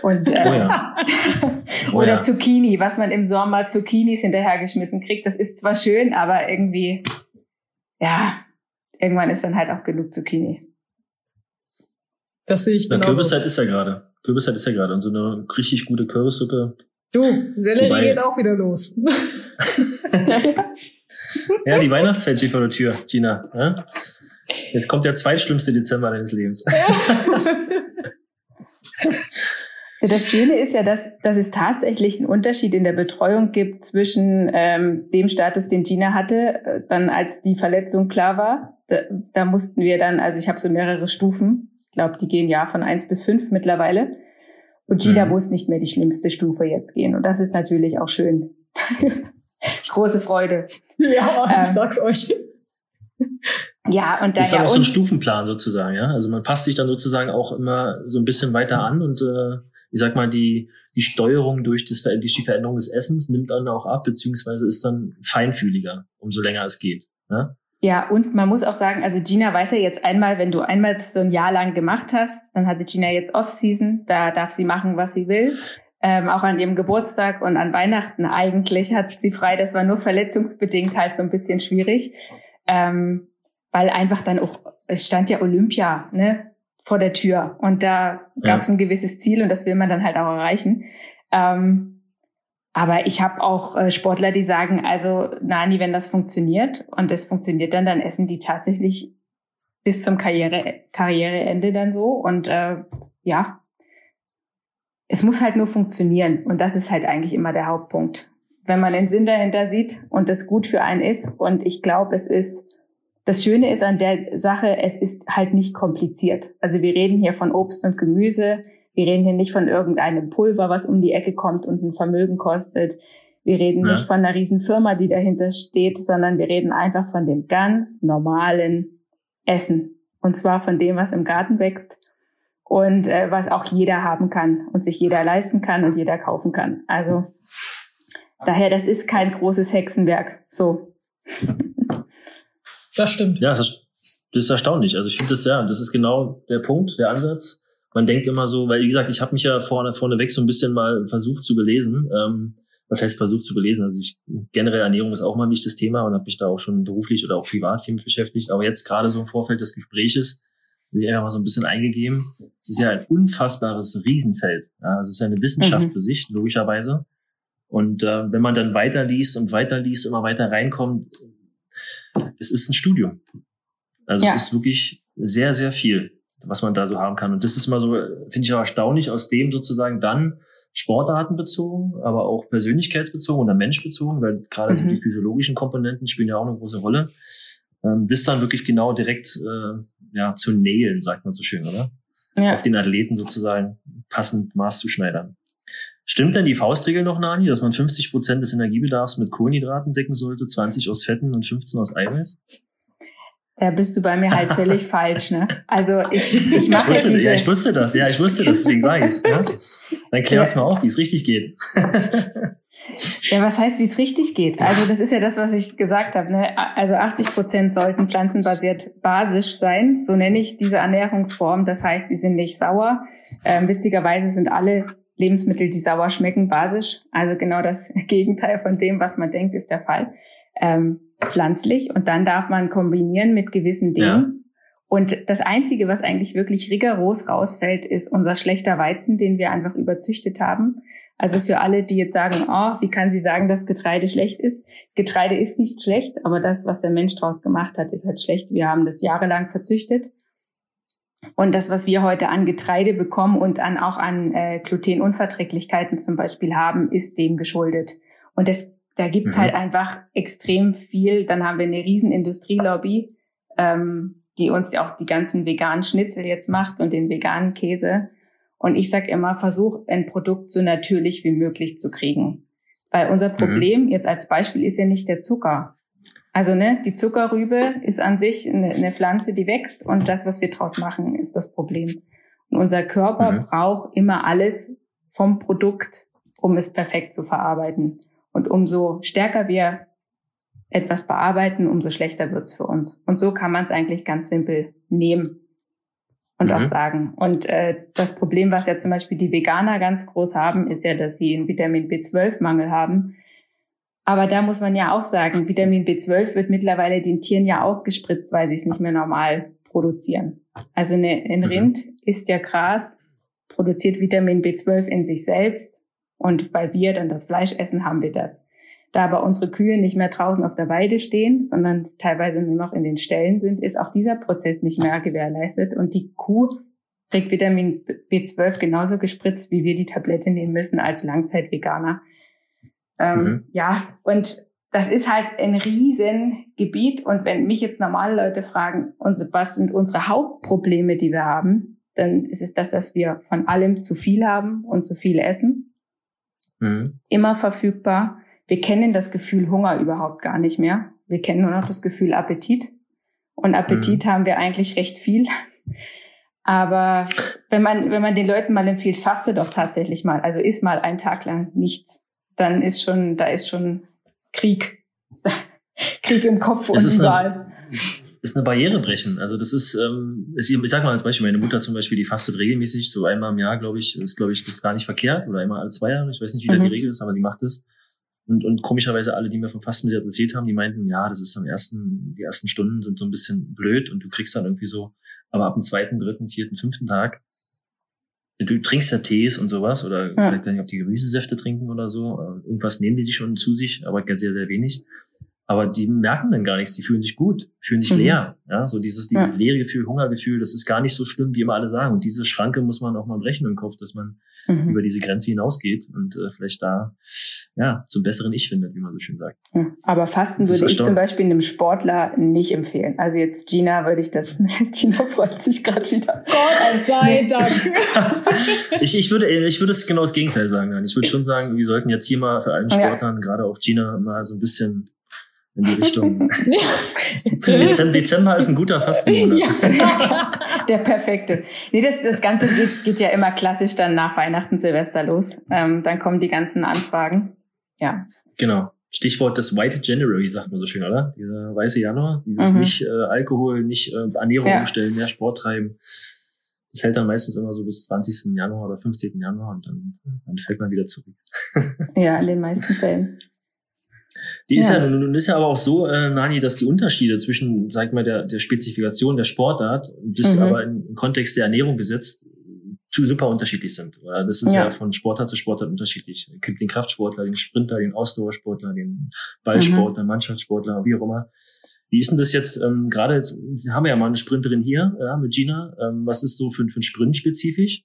Und, äh, oh ja. oh oder ja. Zucchini, was man im Sommer Zucchinis hinterhergeschmissen kriegt. Das ist zwar schön, aber irgendwie, ja, irgendwann ist dann halt auch genug Zucchini. Das sehe ich genau. Kürbiszeit ist ja gerade. Kürbiszeit ist ja gerade. Und so eine richtig gute Kürbissuppe. Du, Sellerie Wobei, geht auch wieder los. ja, die Weihnachtszeit steht vor der Tür, Gina. Ja? Jetzt kommt der zweitschlimmste Dezember deines Lebens. Das Schöne ist ja, dass, dass es tatsächlich einen Unterschied in der Betreuung gibt zwischen ähm, dem Status, den Gina hatte, äh, dann als die Verletzung klar war. Da, da mussten wir dann, also ich habe so mehrere Stufen. Ich glaube, die gehen ja von eins bis fünf mittlerweile. Und Gina mhm. muss nicht mehr die schlimmste Stufe jetzt gehen. Und das ist natürlich auch schön. Große Freude. Ja, ähm, ich sag's euch. Ja, und dann. Ist ja auch so ein Stufenplan sozusagen, ja. Also man passt sich dann sozusagen auch immer so ein bisschen weiter an und äh, ich sag mal, die, die Steuerung durch, das, durch die Veränderung des Essens nimmt dann auch ab, beziehungsweise ist dann feinfühliger, umso länger es geht. Ja? Ja, und man muss auch sagen, also Gina weiß ja jetzt einmal, wenn du einmal so ein Jahr lang gemacht hast, dann hatte Gina jetzt Off-Season, da darf sie machen, was sie will. Ähm, auch an ihrem Geburtstag und an Weihnachten eigentlich hat sie frei. Das war nur verletzungsbedingt halt so ein bisschen schwierig. Ähm, weil einfach dann auch, es stand ja Olympia, ne, vor der Tür. Und da gab es ja. ein gewisses Ziel und das will man dann halt auch erreichen. Ähm, aber ich habe auch äh, Sportler, die sagen, also Nani, wenn das funktioniert und das funktioniert dann, dann essen die tatsächlich bis zum Karriere, Karriereende dann so. Und äh, ja, es muss halt nur funktionieren. Und das ist halt eigentlich immer der Hauptpunkt. Wenn man den Sinn dahinter sieht und das gut für einen ist. Und ich glaube, es ist das Schöne ist an der Sache, es ist halt nicht kompliziert. Also wir reden hier von Obst und Gemüse. Wir reden hier nicht von irgendeinem Pulver, was um die Ecke kommt und ein Vermögen kostet. Wir reden ja. nicht von einer riesen Firma, die dahinter steht, sondern wir reden einfach von dem ganz normalen Essen. Und zwar von dem, was im Garten wächst und äh, was auch jeder haben kann und sich jeder leisten kann und jeder kaufen kann. Also daher, das ist kein großes Hexenwerk. So. Das stimmt. Ja, das ist, das ist erstaunlich. Also ich finde das ja, das ist genau der Punkt, der Ansatz. Man denkt immer so, weil wie gesagt, ich habe mich ja vorne vorneweg so ein bisschen mal versucht zu belesen. Ähm, was heißt versucht zu belesen? Also ich, generell Ernährung ist auch mal ein wichtiges Thema und habe mich da auch schon beruflich oder auch privat viel mit beschäftigt. Aber jetzt gerade so im Vorfeld des Gespräches will ich einfach mal so ein bisschen eingegeben. Es ist ja ein unfassbares Riesenfeld. Ja, es ist ja eine Wissenschaft mhm. für sich, logischerweise. Und äh, wenn man dann weiterliest und weiterliest, immer weiter reinkommt, es ist ein Studium. Also ja. es ist wirklich sehr, sehr viel, was man da so haben kann. Und das ist mal so, finde ich auch erstaunlich, aus dem sozusagen dann Sportartenbezogen, aber auch persönlichkeitsbezogen oder menschbezogen, weil gerade mhm. so die physiologischen Komponenten spielen ja auch eine große Rolle. Ähm, das dann wirklich genau direkt äh, ja, zu nähen, sagt man so schön, oder? Ja. Auf den Athleten sozusagen passend Maß zu schneidern. Stimmt denn die Faustregel noch, Nani, dass man 50 Prozent des Energiebedarfs mit Kohlenhydraten decken sollte, 20 aus Fetten und 15 aus Eiweiß? Da bist du bei mir halt völlig falsch, ne? Also ich, ich mache ich wusste, ja, ja, ich wusste das, ja, ich wusste das, deswegen sage ich es. Ja? Dann klär uns mal auf, wie es richtig geht. Ja, was heißt, wie es richtig geht? Also das ist ja das, was ich gesagt habe. Ne? Also 80 Prozent sollten pflanzenbasiert basisch sein. So nenne ich diese Ernährungsform. Das heißt, die sind nicht sauer. Ähm, witzigerweise sind alle Lebensmittel, die sauer schmecken, basisch. Also genau das Gegenteil von dem, was man denkt, ist der Fall. Ähm, pflanzlich. Und dann darf man kombinieren mit gewissen Dingen. Ja. Und das Einzige, was eigentlich wirklich rigoros rausfällt, ist unser schlechter Weizen, den wir einfach überzüchtet haben. Also für alle, die jetzt sagen, oh, wie kann sie sagen, dass Getreide schlecht ist? Getreide ist nicht schlecht, aber das, was der Mensch draus gemacht hat, ist halt schlecht. Wir haben das jahrelang verzüchtet und das, was wir heute an Getreide bekommen und an, auch an äh, Glutenunverträglichkeiten zum Beispiel haben, ist dem geschuldet. Und das, da gibt's mhm. halt einfach extrem viel. Dann haben wir eine riesen Industrielobby, ähm, die uns ja auch die ganzen veganen Schnitzel jetzt macht und den veganen Käse. Und ich sage immer, versuch ein Produkt so natürlich wie möglich zu kriegen. Weil unser mhm. Problem mhm. jetzt als Beispiel ist ja nicht der Zucker. Also ne, die Zuckerrübe ist an sich eine, eine, Pflanze, die wächst und das, was wir draus machen, ist das Problem. Und unser Körper mhm. braucht immer alles vom Produkt, um es perfekt zu verarbeiten. Und umso stärker wir etwas bearbeiten, umso schlechter wird's für uns. Und so kann man es eigentlich ganz simpel nehmen und mhm. auch sagen. Und äh, das Problem, was ja zum Beispiel die Veganer ganz groß haben, ist ja, dass sie einen Vitamin B12-Mangel haben. Aber da muss man ja auch sagen, Vitamin B12 wird mittlerweile den Tieren ja auch gespritzt, weil sie es nicht mehr normal produzieren. Also ein mhm. Rind isst ja Gras, produziert Vitamin B12 in sich selbst und weil wir dann das Fleisch essen, haben wir das. Da aber unsere Kühe nicht mehr draußen auf der Weide stehen, sondern teilweise nur noch in den Ställen sind, ist auch dieser Prozess nicht mehr gewährleistet und die Kuh kriegt Vitamin B12 genauso gespritzt, wie wir die Tablette nehmen müssen als Langzeitveganer. Ähm, mhm. Ja, und das ist halt ein Riesengebiet. Und wenn mich jetzt normale Leute fragen, was sind unsere Hauptprobleme, die wir haben, dann ist es das, dass wir von allem zu viel haben und zu viel essen. Mhm. Immer verfügbar. Wir kennen das Gefühl Hunger überhaupt gar nicht mehr. Wir kennen nur noch das Gefühl Appetit. Und Appetit mhm. haben wir eigentlich recht viel. Aber wenn man, wenn man den Leuten mal empfiehlt, faste doch tatsächlich mal, also isst mal einen Tag lang nichts, dann ist schon, da ist schon Krieg. Krieg im Kopf und im Saal. Ist eine Barriere brechen. Also das ist, ähm, ist, ich sag mal als Beispiel, meine Mutter zum Beispiel, die fastet regelmäßig, so einmal im Jahr, glaube ich, ist, glaube ich, das ist gar nicht verkehrt. Oder einmal alle zwei Jahre, ich weiß nicht, wie mhm. da die mhm. Regel ist, aber sie macht das. Und, und komischerweise alle, die mir vom Fasten bisher erzählt haben, die meinten, ja, das ist am ersten, die ersten Stunden sind so ein bisschen blöd und du kriegst dann irgendwie so, aber ab dem zweiten, dritten, vierten, fünften Tag du trinkst ja Tees und sowas oder ja. vielleicht gar nicht, ob die Gemüsesäfte trinken oder so. Äh, irgendwas nehmen die sich schon zu sich, aber sehr, sehr wenig. Aber die merken dann gar nichts, die fühlen sich gut, fühlen sich mhm. leer. Ja, so dieses, dieses ja. leere Gefühl, Hungergefühl, das ist gar nicht so schlimm, wie immer alle sagen. Und diese Schranke muss man auch mal brechen im Kopf, dass man mhm. über diese Grenze hinausgeht und äh, vielleicht da ja zum besseren Ich findet, wie man so schön sagt. Ja. Aber Fasten würde ich zum Beispiel einem Sportler nicht empfehlen. Also jetzt Gina würde ich das, Gina freut sich gerade wieder. Gott sei Dank. ich, ich würde, ich würde es genau das Gegenteil sagen. Ich würde schon sagen, wir sollten jetzt hier mal für allen Sportlern, ja. gerade auch Gina, mal so ein bisschen in die Richtung. Dezember, Dezember ist ein guter Fastenmonat. Ja, der perfekte. Nee, das, das Ganze geht, geht ja immer klassisch dann nach Weihnachten, Silvester los. Ähm, dann kommen die ganzen Anfragen. Ja. Genau. Stichwort das White January, sagt man so schön, oder? Dieser weiße Januar. Dieses mhm. nicht äh, Alkohol, nicht äh, Ernährung ja. umstellen, mehr Sport treiben. Das hält dann meistens immer so bis 20. Januar oder 15. Januar und dann, dann fällt man wieder zurück. ja, in den meisten Fällen. Die ist ja, ja nun ist ja aber auch so, äh, Nani, dass die Unterschiede zwischen, sag ich mal, der, der Spezifikation der Sportart und das mhm. aber im Kontext der Ernährung gesetzt zu super unterschiedlich sind. Das ist ja. ja von Sportart zu Sportart unterschiedlich. Es gibt den Kraftsportler, den Sprinter, den Ausdauersportler, den Ballsportler, mhm. Mannschaftssportler, wie auch immer. Wie ist denn das jetzt, ähm, gerade jetzt, haben wir ja mal eine Sprinterin hier, ja, mit Gina. Ähm, was ist so für, für ein Sprint spezifisch?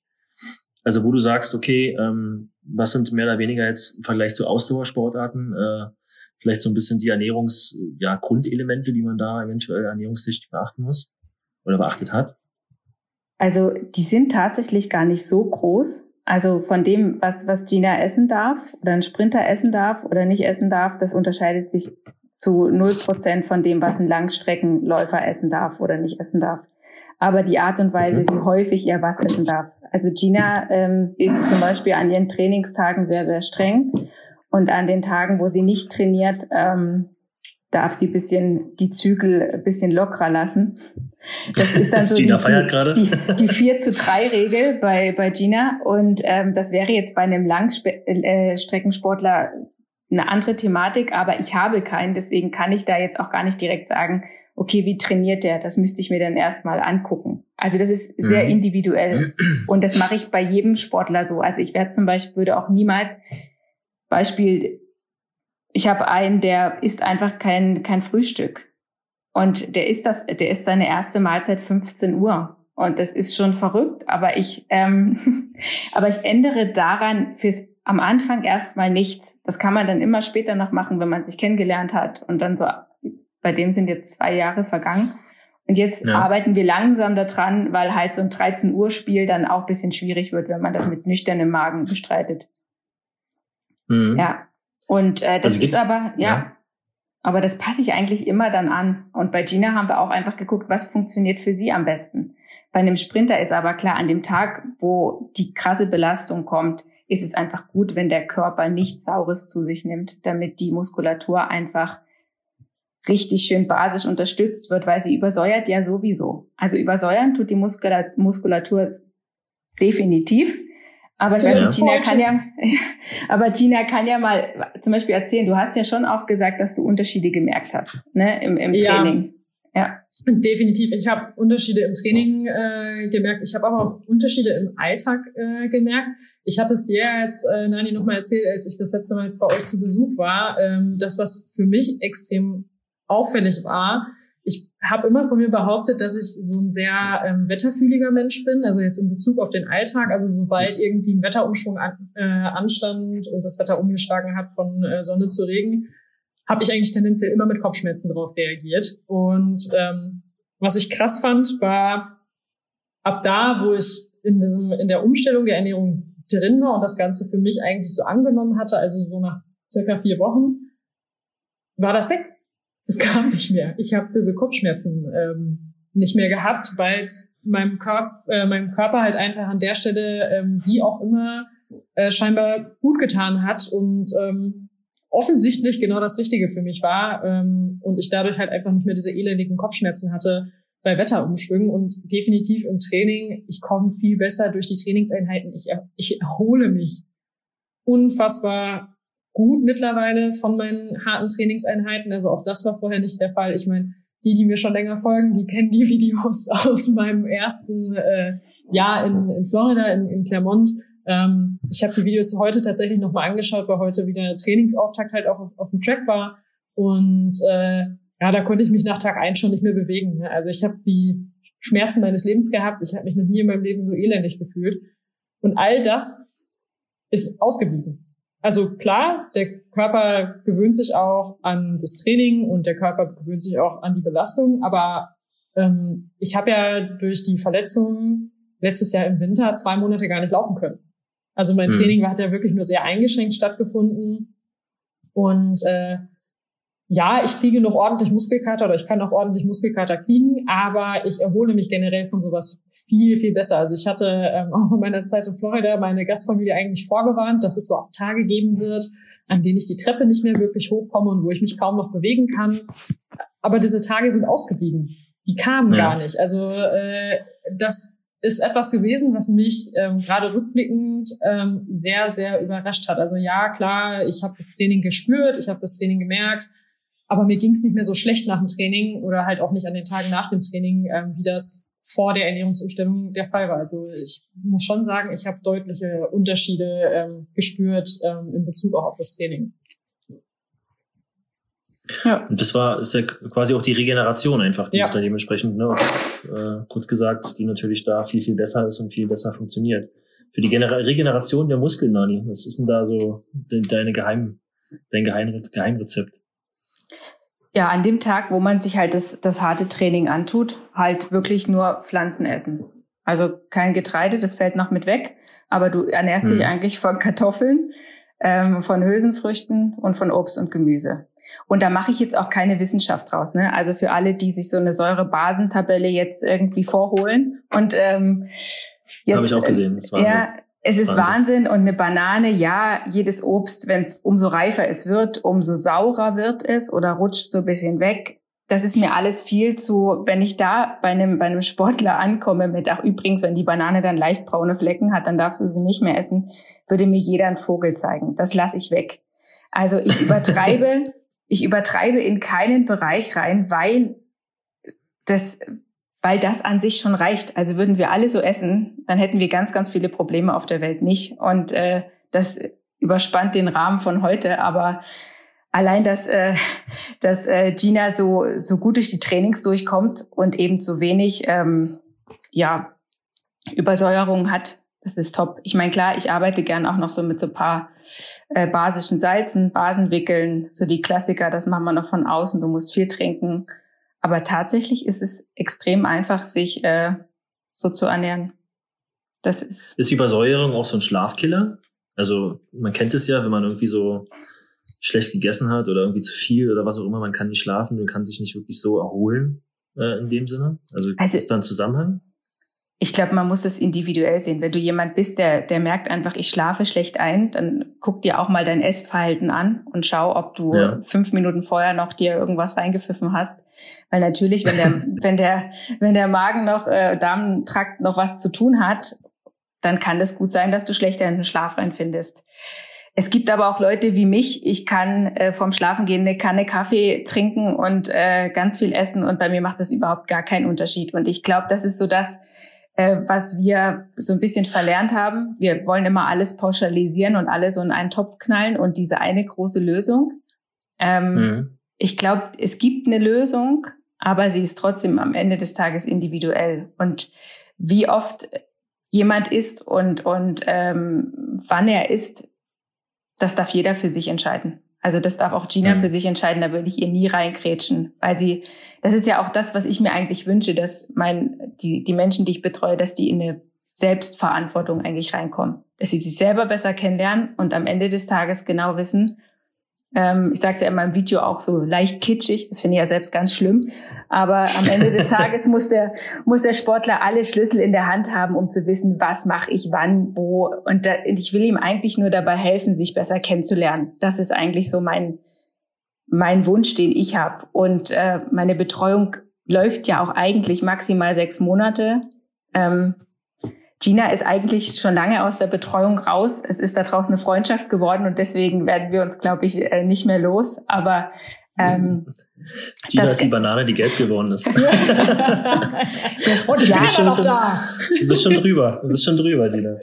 Also wo du sagst, okay, ähm, was sind mehr oder weniger jetzt im Vergleich zu Ausdauersportarten äh, vielleicht so ein bisschen die Ernährungs, ja, Grundelemente, die man da eventuell ernährungstechnisch beachten muss oder beachtet hat? Also die sind tatsächlich gar nicht so groß. Also von dem, was, was Gina essen darf oder ein Sprinter essen darf oder nicht essen darf, das unterscheidet sich zu null Prozent von dem, was ein Langstreckenläufer essen darf oder nicht essen darf. Aber die Art und Weise, wie häufig er was essen darf. Also Gina ähm, ist zum Beispiel an ihren Trainingstagen sehr, sehr streng und an den Tagen, wo sie nicht trainiert, ähm, darf sie bisschen die Zügel ein bisschen lockerer lassen. Das ist dann so Gina die, gerade. Die, die 4 zu 3 Regel bei, bei Gina. Und ähm, das wäre jetzt bei einem Langstreckensportler äh, eine andere Thematik, aber ich habe keinen, deswegen kann ich da jetzt auch gar nicht direkt sagen, okay, wie trainiert der? Das müsste ich mir dann erstmal angucken. Also das ist sehr mhm. individuell. Und das mache ich bei jedem Sportler so. Also ich werde zum Beispiel, würde auch niemals Beispiel, ich habe einen, der isst einfach kein, kein Frühstück. Und der isst das, der isst seine erste Mahlzeit 15 Uhr. Und das ist schon verrückt, aber ich, ähm, aber ich ändere daran fürs am Anfang erstmal nichts. Das kann man dann immer später noch machen, wenn man sich kennengelernt hat. Und dann so, bei dem sind jetzt zwei Jahre vergangen. Und jetzt ja. arbeiten wir langsam daran, weil halt so ein 13 Uhr Spiel dann auch bisschen schwierig wird, wenn man das mit nüchternem Magen bestreitet. Mhm. Ja. Und äh, das also ist aber, ja, ja, aber das passe ich eigentlich immer dann an. Und bei Gina haben wir auch einfach geguckt, was funktioniert für sie am besten. Bei einem Sprinter ist aber klar, an dem Tag, wo die krasse Belastung kommt, ist es einfach gut, wenn der Körper nichts Saures zu sich nimmt, damit die Muskulatur einfach richtig schön basisch unterstützt wird, weil sie übersäuert ja sowieso. Also übersäuern tut die Muskulatur definitiv. Aber ja. Tina kann ja, aber Tina kann ja mal zum Beispiel erzählen, du hast ja schon auch gesagt, dass du Unterschiede gemerkt hast, ne, im, im Training. Ja. Definitiv. Ich habe Unterschiede im Training äh, gemerkt. Ich habe aber auch Unterschiede im Alltag äh, gemerkt. Ich hatte es dir jetzt, äh, Nani, nochmal erzählt, als ich das letzte Mal jetzt bei euch zu Besuch war. Ähm, das, was für mich extrem auffällig war, ich habe immer von mir behauptet, dass ich so ein sehr ähm, wetterfühliger Mensch bin, also jetzt in Bezug auf den Alltag. Also sobald irgendwie ein Wetterumschwung an, äh, anstand und das Wetter umgeschlagen hat von äh, Sonne zu Regen, habe ich eigentlich tendenziell immer mit Kopfschmerzen drauf reagiert. Und ähm, was ich krass fand, war ab da, wo ich in diesem in der Umstellung der Ernährung drin war und das Ganze für mich eigentlich so angenommen hatte, also so nach circa vier Wochen, war das weg. Das kam nicht mehr. Ich habe diese Kopfschmerzen ähm, nicht mehr gehabt, weil es meinem, Körp äh, meinem Körper halt einfach an der Stelle, ähm, wie auch immer, äh, scheinbar gut getan hat und ähm, offensichtlich genau das Richtige für mich war ähm, und ich dadurch halt einfach nicht mehr diese elendigen Kopfschmerzen hatte bei Wetterumschwüngen und definitiv im Training, ich komme viel besser durch die Trainingseinheiten, ich, ich erhole mich unfassbar gut mittlerweile von meinen harten Trainingseinheiten, also auch das war vorher nicht der Fall. Ich meine, die, die mir schon länger folgen, die kennen die Videos aus meinem ersten äh, Jahr in, in Florida, in, in Clermont, ähm, ich habe die Videos heute tatsächlich nochmal angeschaut, weil heute wieder Trainingsauftakt halt auch auf, auf dem Track war. Und äh, ja, da konnte ich mich nach Tag eins schon nicht mehr bewegen. Ne? Also ich habe die Schmerzen meines Lebens gehabt. Ich habe mich noch nie in meinem Leben so elendig gefühlt. Und all das ist ausgeblieben. Also klar, der Körper gewöhnt sich auch an das Training und der Körper gewöhnt sich auch an die Belastung. Aber ähm, ich habe ja durch die Verletzungen letztes Jahr im Winter zwei Monate gar nicht laufen können. Also mein mhm. Training hat ja wirklich nur sehr eingeschränkt stattgefunden. Und äh, ja, ich kriege noch ordentlich Muskelkater oder ich kann auch ordentlich Muskelkater kriegen, aber ich erhole mich generell von sowas viel, viel besser. Also ich hatte ähm, auch in meiner Zeit in Florida meine Gastfamilie eigentlich vorgewarnt, dass es so Tage geben wird, an denen ich die Treppe nicht mehr wirklich hochkomme und wo ich mich kaum noch bewegen kann. Aber diese Tage sind ausgeblieben. Die kamen ja. gar nicht. Also äh, das ist etwas gewesen, was mich ähm, gerade rückblickend ähm, sehr, sehr überrascht hat. Also ja, klar, ich habe das Training gespürt, ich habe das Training gemerkt, aber mir ging es nicht mehr so schlecht nach dem Training oder halt auch nicht an den Tagen nach dem Training, ähm, wie das vor der Ernährungsumstellung der Fall war. Also ich muss schon sagen, ich habe deutliche Unterschiede ähm, gespürt ähm, in Bezug auch auf das Training. Ja. Und das war ist ja quasi auch die Regeneration einfach, die ja. ist da dementsprechend, ne, äh, kurz gesagt, die natürlich da viel, viel besser ist und viel besser funktioniert. Für die Genera Regeneration der Muskeln, Nani, was ist denn da so deine Geheim, dein Geheim, Geheimrezept? Ja, an dem Tag, wo man sich halt das, das harte Training antut, halt wirklich nur Pflanzen essen. Also kein Getreide, das fällt noch mit weg, aber du ernährst hm. dich eigentlich von Kartoffeln, ähm, von Hülsenfrüchten und von Obst und Gemüse. Und da mache ich jetzt auch keine Wissenschaft draus. Ne? Also für alle, die sich so eine Säurebasentabelle jetzt irgendwie vorholen und ähm, jetzt, habe ich auch gesehen. Das war ja, es ist Wahnsinn. Wahnsinn. und eine Banane, ja, jedes Obst, wenn es umso reifer es wird, umso saurer wird es oder rutscht so ein bisschen weg. Das ist mir alles viel zu, wenn ich da bei einem, bei einem Sportler ankomme mit, ach übrigens, wenn die Banane dann leicht braune Flecken hat, dann darfst du sie nicht mehr essen, würde mir jeder einen Vogel zeigen. Das lasse ich weg. Also ich übertreibe ich übertreibe in keinen Bereich rein, weil das, weil das an sich schon reicht. Also würden wir alle so essen, dann hätten wir ganz, ganz viele Probleme auf der Welt nicht. Und äh, das überspannt den Rahmen von heute, aber allein, dass, äh, dass äh, Gina so, so gut durch die Trainings durchkommt und eben zu wenig ähm, ja, Übersäuerung hat, das ist top. Ich meine, klar, ich arbeite gern auch noch so mit so paar äh, basischen Salzen, Basenwickeln, so die Klassiker, das machen wir noch von außen, du musst viel trinken. Aber tatsächlich ist es extrem einfach, sich äh, so zu ernähren. Das ist. Ist Übersäuerung auch so ein Schlafkiller? Also man kennt es ja, wenn man irgendwie so schlecht gegessen hat oder irgendwie zu viel oder was auch immer, man kann nicht schlafen, man kann sich nicht wirklich so erholen äh, in dem Sinne. Also, also ist da ein Zusammenhang? Ich glaube, man muss es individuell sehen. Wenn du jemand bist, der, der merkt einfach, ich schlafe schlecht ein, dann guck dir auch mal dein Essverhalten an und schau, ob du ja. fünf Minuten vorher noch dir irgendwas reingepfiffen hast. Weil natürlich, wenn der, wenn der, wenn der Magen noch, äh, Darmtrakt noch was zu tun hat, dann kann es gut sein, dass du schlechter in den Schlaf reinfindest. Es gibt aber auch Leute wie mich. Ich kann äh, vom Schlafengehen eine Kanne Kaffee trinken und äh, ganz viel essen und bei mir macht das überhaupt gar keinen Unterschied. Und ich glaube, das ist so das, äh, was wir so ein bisschen verlernt haben. Wir wollen immer alles pauschalisieren und alles so in einen Topf knallen und diese eine große Lösung. Ähm, mhm. Ich glaube, es gibt eine Lösung, aber sie ist trotzdem am Ende des Tages individuell. Und wie oft jemand ist und, und ähm, wann er ist, das darf jeder für sich entscheiden. Also das darf auch Gina mhm. für sich entscheiden, da würde ich ihr nie reinkrätschen, weil sie, das ist ja auch das, was ich mir eigentlich wünsche, dass mein, die, die Menschen, die ich betreue, dass die in eine Selbstverantwortung eigentlich reinkommen, dass sie sich selber besser kennenlernen und am Ende des Tages genau wissen, ähm, ich sage es ja in meinem Video auch so leicht kitschig, das finde ich ja selbst ganz schlimm. Aber am Ende des Tages muss der, muss der Sportler alle Schlüssel in der Hand haben, um zu wissen, was mache ich wann, wo. Und, da, und ich will ihm eigentlich nur dabei helfen, sich besser kennenzulernen. Das ist eigentlich so mein, mein Wunsch, den ich habe. Und äh, meine Betreuung läuft ja auch eigentlich maximal sechs Monate. Ähm, Gina ist eigentlich schon lange aus der Betreuung raus. Es ist da draußen eine Freundschaft geworden und deswegen werden wir uns, glaube ich, äh, nicht mehr los. Aber ähm, Gina ist die Banane, die gelb geworden ist. und ja, schon, noch da. Du bist schon drüber. Du bist schon drüber, Gina.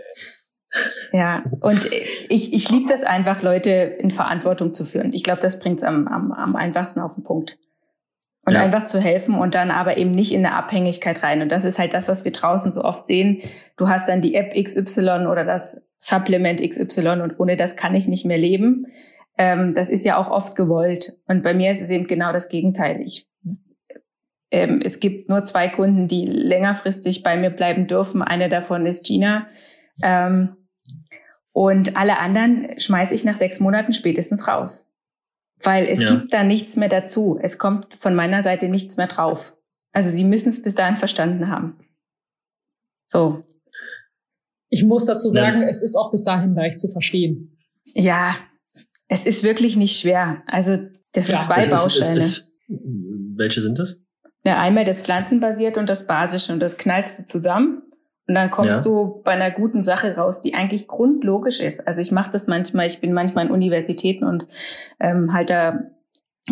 Ja, und ich, ich liebe das einfach, Leute in Verantwortung zu führen. Ich glaube, das bringt es am, am, am einfachsten auf den Punkt und ja. einfach zu helfen und dann aber eben nicht in eine Abhängigkeit rein. Und das ist halt das, was wir draußen so oft sehen. Du hast dann die App XY oder das Supplement XY und ohne das kann ich nicht mehr leben. Ähm, das ist ja auch oft gewollt. Und bei mir ist es eben genau das Gegenteil. Ich, ähm, es gibt nur zwei Kunden, die längerfristig bei mir bleiben dürfen. Eine davon ist Gina. Ähm, und alle anderen schmeiße ich nach sechs Monaten spätestens raus weil es ja. gibt da nichts mehr dazu. Es kommt von meiner Seite nichts mehr drauf. Also Sie müssen es bis dahin verstanden haben. So. Ich muss dazu sagen, das, es ist auch bis dahin leicht zu verstehen. Ja, es ist wirklich nicht schwer. Also das sind ja. zwei es Bausteine. Ist, ist, welche sind das? Ja, einmal das pflanzenbasierte und das basische und das knallst du zusammen und dann kommst ja. du bei einer guten Sache raus, die eigentlich grundlogisch ist. Also ich mache das manchmal, ich bin manchmal in Universitäten und ähm, halt da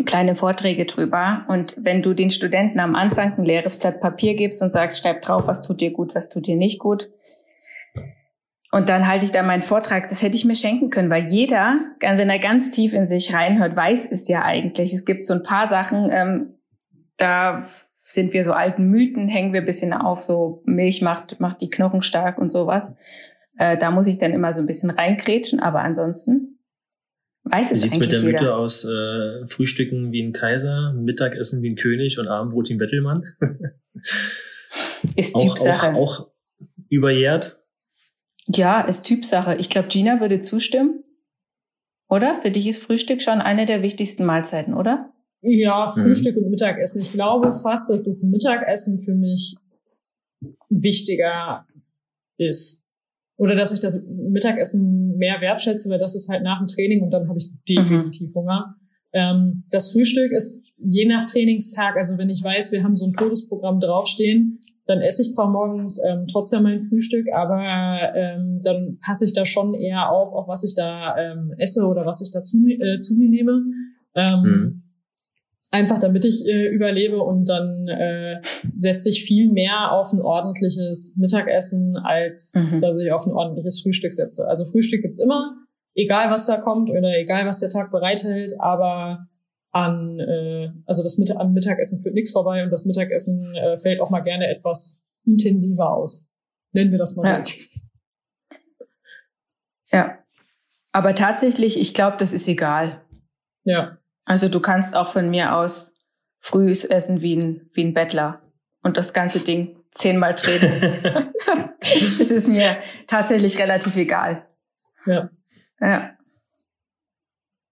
kleine Vorträge drüber. Und wenn du den Studenten am Anfang ein leeres Blatt Papier gibst und sagst, schreib drauf, was tut dir gut, was tut dir nicht gut. Und dann halte ich da meinen Vortrag, das hätte ich mir schenken können, weil jeder, wenn er ganz tief in sich reinhört, weiß es ja eigentlich. Es gibt so ein paar Sachen, ähm, da sind wir so alten Mythen, hängen wir ein bisschen auf, so Milch macht, macht die Knochen stark und sowas. Äh, da muss ich dann immer so ein bisschen reinkrätschen, aber ansonsten weiß wie es sieht's mit der. Mythe aus? Äh, Frühstücken wie ein Kaiser, Mittagessen wie ein König und Abendbrot wie ein Bettelmann? ist Typsache. Auch, auch, auch überjährt? Ja, ist Typsache. Ich glaube, Gina würde zustimmen. Oder? Für dich ist Frühstück schon eine der wichtigsten Mahlzeiten, oder? Ja, Frühstück mhm. und Mittagessen. Ich glaube fast, dass das Mittagessen für mich wichtiger ist. Oder dass ich das Mittagessen mehr wertschätze, weil das ist halt nach dem Training und dann habe ich definitiv mhm. Hunger. Ähm, das Frühstück ist je nach Trainingstag, also wenn ich weiß, wir haben so ein Todesprogramm draufstehen, dann esse ich zwar morgens ähm, trotzdem mein Frühstück, aber ähm, dann passe ich da schon eher auf, auf was ich da ähm, esse oder was ich da zu, äh, zu mir nehme. Ähm, mhm. Einfach damit ich äh, überlebe und dann äh, setze ich viel mehr auf ein ordentliches Mittagessen, als mhm. dass ich auf ein ordentliches Frühstück setze. Also Frühstück gibt's immer, egal was da kommt oder egal was der Tag bereithält, aber an äh, also das Mittag am Mittagessen führt nichts vorbei und das Mittagessen äh, fällt auch mal gerne etwas intensiver aus. Nennen wir das mal ja. so. Ja. Aber tatsächlich, ich glaube, das ist egal. Ja. Also du kannst auch von mir aus früh essen wie ein, wie ein Bettler und das ganze Ding zehnmal drehen. das ist mir tatsächlich relativ egal. Ja. Ja.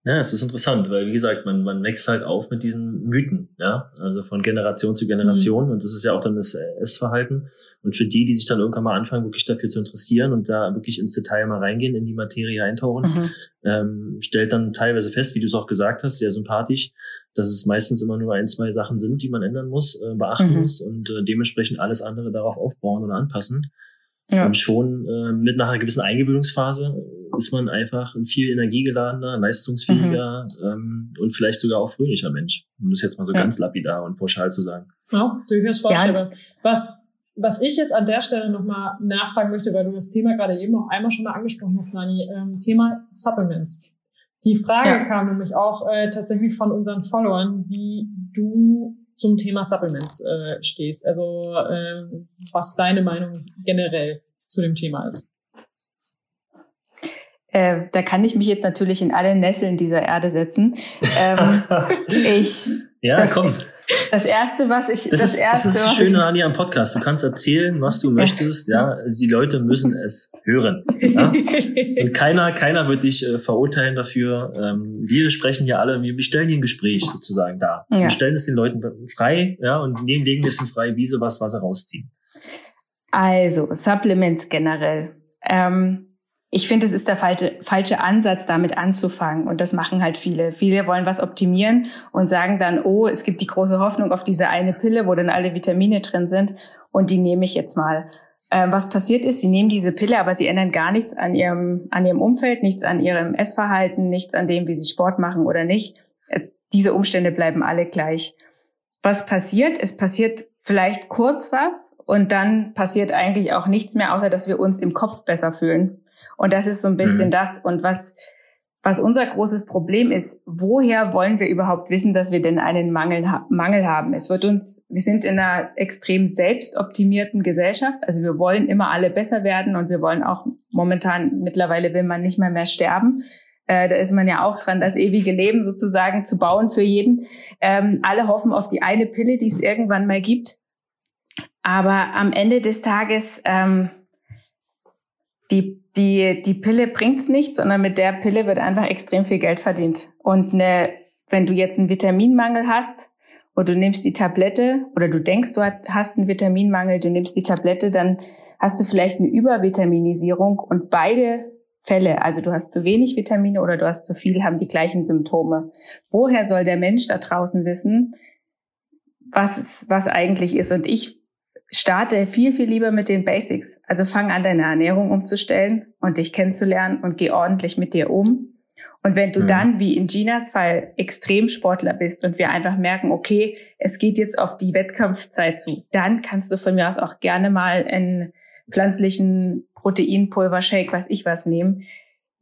Ja, es ist interessant, weil wie gesagt, man, man wächst halt auf mit diesen Mythen, ja, also von Generation zu Generation mhm. und das ist ja auch dann das Essverhalten. Und für die, die sich dann irgendwann mal anfangen, wirklich dafür zu interessieren und da wirklich ins Detail mal reingehen, in die Materie eintauchen, mhm. ähm, stellt dann teilweise fest, wie du es auch gesagt hast, sehr sympathisch, dass es meistens immer nur ein, zwei Sachen sind, die man ändern muss, äh, beachten mhm. muss und äh, dementsprechend alles andere darauf aufbauen oder anpassen. Ja. Und schon äh, mit nach einer gewissen Eingewöhnungsphase ist man einfach ein viel energiegeladener, leistungsfähiger mhm. ähm, und vielleicht sogar auch fröhlicher Mensch. Um das jetzt mal so ja. ganz lapidar und pauschal zu sagen. Ja, durchaus vorstellbar. Ja. Was, was ich jetzt an der Stelle nochmal nachfragen möchte, weil du das Thema gerade eben auch einmal schon mal angesprochen hast, Nani, ähm, Thema Supplements. Die Frage ja. kam nämlich auch äh, tatsächlich von unseren Followern, wie du zum Thema Supplements äh, stehst. Also äh, was deine Meinung generell zu dem Thema ist. Äh, da kann ich mich jetzt natürlich in alle Nesseln dieser Erde setzen. Ähm, ich, ja, das, komm. Das erste, was ich, das, das ist, erste, das ist das Schöne an dir am Podcast. Du kannst erzählen, was du möchtest. Ja, die Leute müssen es hören. Ja? Und keiner, keiner wird dich äh, verurteilen dafür. Ähm, wir sprechen ja alle, wir, stellen hier ein Gespräch sozusagen da. Ja. Wir stellen es den Leuten frei, ja, und nehmen, legen es in freie Wiese, was, was sie rausziehen. Also, Supplements generell. Ähm, ich finde, es ist der falsche, falsche Ansatz, damit anzufangen. Und das machen halt viele. Viele wollen was optimieren und sagen dann, oh, es gibt die große Hoffnung auf diese eine Pille, wo dann alle Vitamine drin sind. Und die nehme ich jetzt mal. Ähm, was passiert ist, sie nehmen diese Pille, aber sie ändern gar nichts an ihrem, an ihrem Umfeld, nichts an ihrem Essverhalten, nichts an dem, wie sie Sport machen oder nicht. Es, diese Umstände bleiben alle gleich. Was passiert? Es passiert vielleicht kurz was und dann passiert eigentlich auch nichts mehr, außer dass wir uns im Kopf besser fühlen. Und das ist so ein bisschen mhm. das. Und was, was unser großes Problem ist, woher wollen wir überhaupt wissen, dass wir denn einen Mangel, Mangel haben? Es wird uns, wir sind in einer extrem selbstoptimierten Gesellschaft. Also wir wollen immer alle besser werden und wir wollen auch momentan, mittlerweile will man nicht mehr mehr sterben. Äh, da ist man ja auch dran, das ewige Leben sozusagen zu bauen für jeden. Ähm, alle hoffen auf die eine Pille, die es irgendwann mal gibt. Aber am Ende des Tages, ähm, die die, die Pille bringt's nicht, sondern mit der Pille wird einfach extrem viel Geld verdient. Und eine, wenn du jetzt einen Vitaminmangel hast und du nimmst die Tablette oder du denkst, du hast einen Vitaminmangel, du nimmst die Tablette, dann hast du vielleicht eine Übervitaminisierung und beide Fälle, also du hast zu wenig Vitamine oder du hast zu viel, haben die gleichen Symptome. Woher soll der Mensch da draußen wissen, was, was eigentlich ist? Und ich starte viel, viel lieber mit den Basics. Also fang an, deine Ernährung umzustellen und dich kennenzulernen und geh ordentlich mit dir um. Und wenn du mhm. dann, wie in Ginas Fall, Extremsportler bist und wir einfach merken, okay, es geht jetzt auf die Wettkampfzeit zu, dann kannst du von mir aus auch gerne mal einen pflanzlichen Proteinpulver-Shake, was ich was nehmen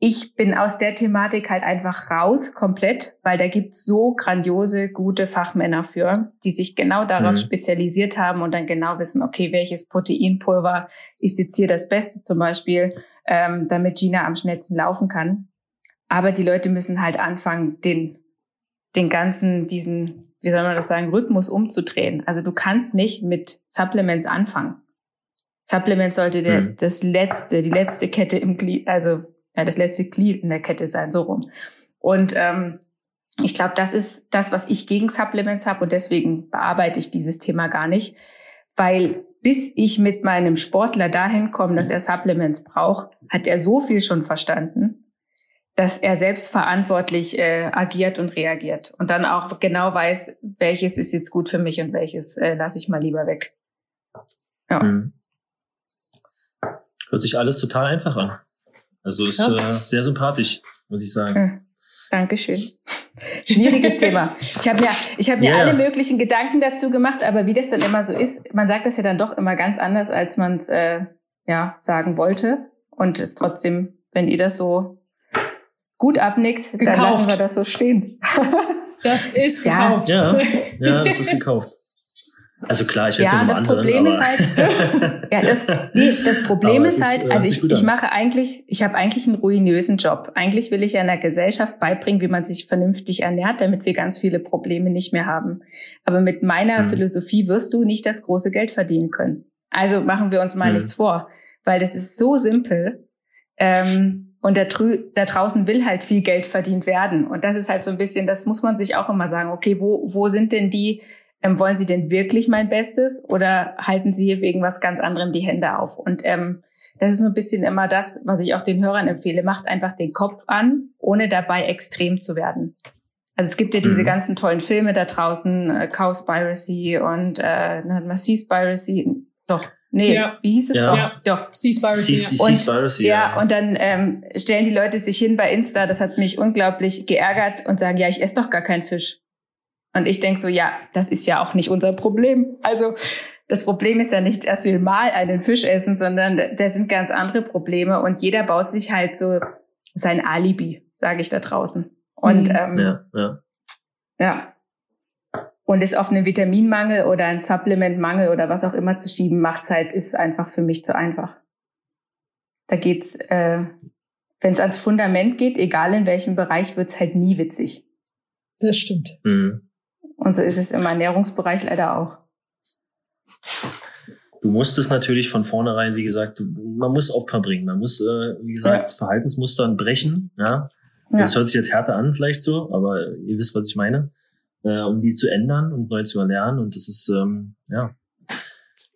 ich bin aus der Thematik halt einfach raus, komplett, weil da gibt's so grandiose, gute Fachmänner für, die sich genau darauf mhm. spezialisiert haben und dann genau wissen, okay, welches Proteinpulver ist jetzt hier das Beste zum Beispiel, ähm, damit Gina am schnellsten laufen kann. Aber die Leute müssen halt anfangen, den, den ganzen, diesen, wie soll man das sagen, Rhythmus umzudrehen. Also du kannst nicht mit Supplements anfangen. Supplements sollte der, mhm. das letzte, die letzte Kette im Glied, also ja, das letzte Glied in der Kette sein, so rum. Und ähm, ich glaube, das ist das, was ich gegen Supplements habe und deswegen bearbeite ich dieses Thema gar nicht, weil bis ich mit meinem Sportler dahin komme, dass er Supplements braucht, hat er so viel schon verstanden, dass er selbstverantwortlich äh, agiert und reagiert und dann auch genau weiß, welches ist jetzt gut für mich und welches äh, lasse ich mal lieber weg. Ja. Mhm. Hört sich alles total einfach an. Also ist äh, sehr sympathisch, muss ich sagen. Ja. Dankeschön. Schwieriges Thema. Ich habe ja, ich habe mir yeah. alle möglichen Gedanken dazu gemacht, aber wie das dann immer so ist, man sagt das ja dann doch immer ganz anders, als man es äh, ja sagen wollte. Und es trotzdem, wenn ihr das so gut abnickt, gekauft. dann lassen wir das so stehen. das ist gekauft. Ja, ja, das ist gekauft. Also klar, ich ja, ja das anderen, Problem ist halt, ja, das, nee, das Problem ist halt, ist, äh, also ich, ich mache eigentlich, ich habe eigentlich einen ruinösen Job. Eigentlich will ich einer Gesellschaft beibringen, wie man sich vernünftig ernährt, damit wir ganz viele Probleme nicht mehr haben. Aber mit meiner hm. Philosophie wirst du nicht das große Geld verdienen können. Also machen wir uns mal hm. nichts vor, weil das ist so simpel. Ähm, und da, da draußen will halt viel Geld verdient werden. Und das ist halt so ein bisschen, das muss man sich auch immer sagen, okay, wo, wo sind denn die, ähm, wollen sie denn wirklich mein Bestes oder halten sie hier wegen was ganz anderem die Hände auf? Und ähm, das ist so ein bisschen immer das, was ich auch den Hörern empfehle. Macht einfach den Kopf an, ohne dabei extrem zu werden. Also es gibt ja diese mhm. ganzen tollen Filme da draußen, äh, Cowspiracy und äh, Seaspiracy. Doch, nee, ja. wie hieß es ja. doch? Ja. Doch, Seaspiracy. Seaspiracy, ja. ja. Und dann ähm, stellen die Leute sich hin bei Insta, das hat mich unglaublich geärgert und sagen, ja, ich esse doch gar keinen Fisch. Und ich denk so, ja, das ist ja auch nicht unser Problem. Also das Problem ist ja nicht, dass wir mal einen Fisch essen, sondern da sind ganz andere Probleme und jeder baut sich halt so sein Alibi, sage ich da draußen. Und mhm. ähm, ja, ja. ja. Und es auf einen Vitaminmangel oder einen Supplementmangel oder was auch immer zu schieben, macht's halt, ist einfach für mich zu einfach. Da geht's, äh, wenn es ans Fundament geht, egal in welchem Bereich, wird's halt nie witzig. Das stimmt. Mhm. Und so ist es im Ernährungsbereich leider auch. Du musst es natürlich von vornherein, wie gesagt, man muss Opfer bringen. Man muss, äh, wie gesagt, ja. Verhaltensmustern brechen. Ja? ja. Das hört sich jetzt härter an, vielleicht so, aber ihr wisst, was ich meine. Äh, um die zu ändern und neu zu erlernen. Und das ist, ähm, ja,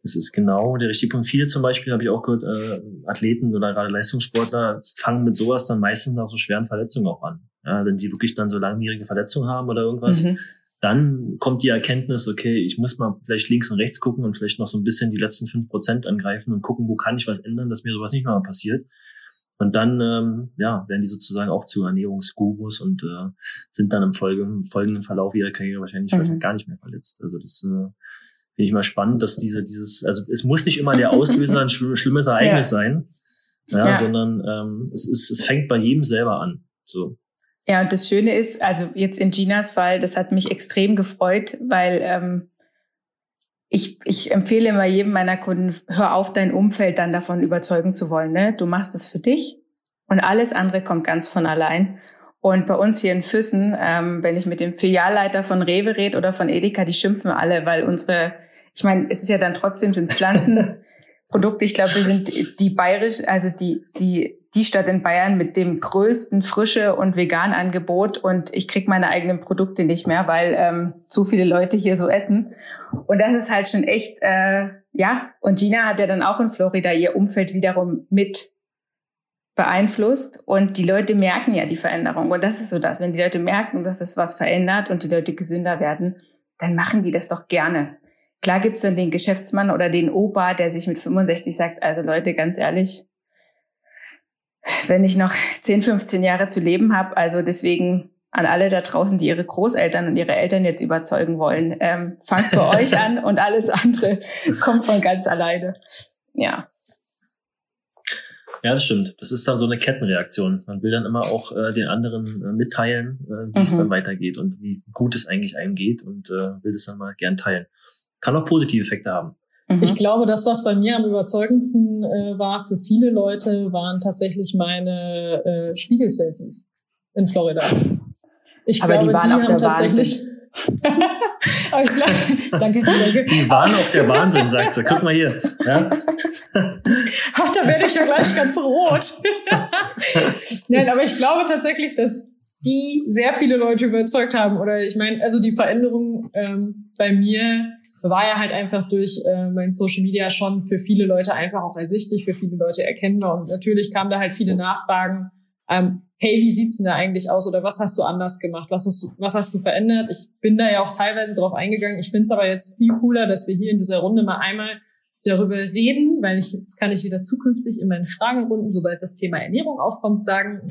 das ist genau der richtige Punkt. Viele zum Beispiel, habe ich auch gehört, äh, Athleten oder gerade Leistungssportler fangen mit sowas dann meistens nach so schweren Verletzungen auch an. Ja, wenn sie wirklich dann so langwierige Verletzungen haben oder irgendwas, mhm dann kommt die Erkenntnis, okay, ich muss mal vielleicht links und rechts gucken und vielleicht noch so ein bisschen die letzten fünf Prozent angreifen und gucken, wo kann ich was ändern, dass mir sowas nicht mehr passiert. Und dann ähm, ja, werden die sozusagen auch zu Ernährungsgurus und äh, sind dann im, Folge, im folgenden Verlauf ihrer Karriere wahrscheinlich mhm. gar nicht mehr verletzt. Also das äh, finde ich mal spannend, dass diese, dieses, also es muss nicht immer der Auslöser ein schlimm, schlimmes Ereignis ja. sein, ja, ja. sondern ähm, es, ist, es fängt bei jedem selber an. So. Ja, und das Schöne ist, also jetzt in Ginas Fall, das hat mich extrem gefreut, weil ähm, ich, ich empfehle immer jedem meiner Kunden, hör auf, dein Umfeld dann davon überzeugen zu wollen. Ne? Du machst es für dich und alles andere kommt ganz von allein. Und bei uns hier in Füssen, ähm, wenn ich mit dem Filialleiter von Rewe rede oder von Edeka, die schimpfen alle, weil unsere, ich meine, es ist ja dann trotzdem sind Pflanzenprodukte. Ich glaube, wir sind die bayerisch, also die, die die Stadt in Bayern mit dem größten frische und vegan Angebot und ich krieg meine eigenen Produkte nicht mehr, weil ähm, zu viele Leute hier so essen. Und das ist halt schon echt, äh, ja. Und Gina hat ja dann auch in Florida ihr Umfeld wiederum mit beeinflusst und die Leute merken ja die Veränderung. Und das ist so das, wenn die Leute merken, dass es was verändert und die Leute gesünder werden, dann machen die das doch gerne. Klar gibt's dann den Geschäftsmann oder den Opa, der sich mit 65 sagt, also Leute, ganz ehrlich, wenn ich noch 10, 15 Jahre zu leben habe. Also deswegen an alle da draußen, die ihre Großeltern und ihre Eltern jetzt überzeugen wollen, ähm, fangt bei euch an und alles andere kommt von ganz alleine. Ja. Ja, das stimmt. Das ist dann so eine Kettenreaktion. Man will dann immer auch äh, den anderen äh, mitteilen, äh, wie mhm. es dann weitergeht und wie gut es eigentlich einem geht und äh, will es dann mal gern teilen. Kann auch positive Effekte haben. Mhm. Ich glaube, das, was bei mir am überzeugendsten äh, war für viele Leute, waren tatsächlich meine äh, Spiegel-Selfies in Florida. Ich Aber glaube, die, die haben tatsächlich. Aber ich glaube, danke, danke. Die waren auch der Wahnsinn, sagt sie. Guck mal hier. Ja? Ach, da werde ich ja gleich ganz rot. Nein, aber ich glaube tatsächlich, dass die sehr viele Leute überzeugt haben. Oder ich meine, also die Veränderung ähm, bei mir war ja halt einfach durch äh, mein Social Media schon für viele Leute einfach auch ersichtlich, für viele Leute erkennbar. Und natürlich kamen da halt viele Nachfragen. Ähm, hey, wie sieht's denn da eigentlich aus? Oder was hast du anders gemacht? Was hast du, was hast du verändert? Ich bin da ja auch teilweise drauf eingegangen. Ich finde es aber jetzt viel cooler, dass wir hier in dieser Runde mal einmal darüber reden, weil ich, jetzt kann ich wieder zukünftig in meinen Fragerunden, sobald das Thema Ernährung aufkommt, sagen,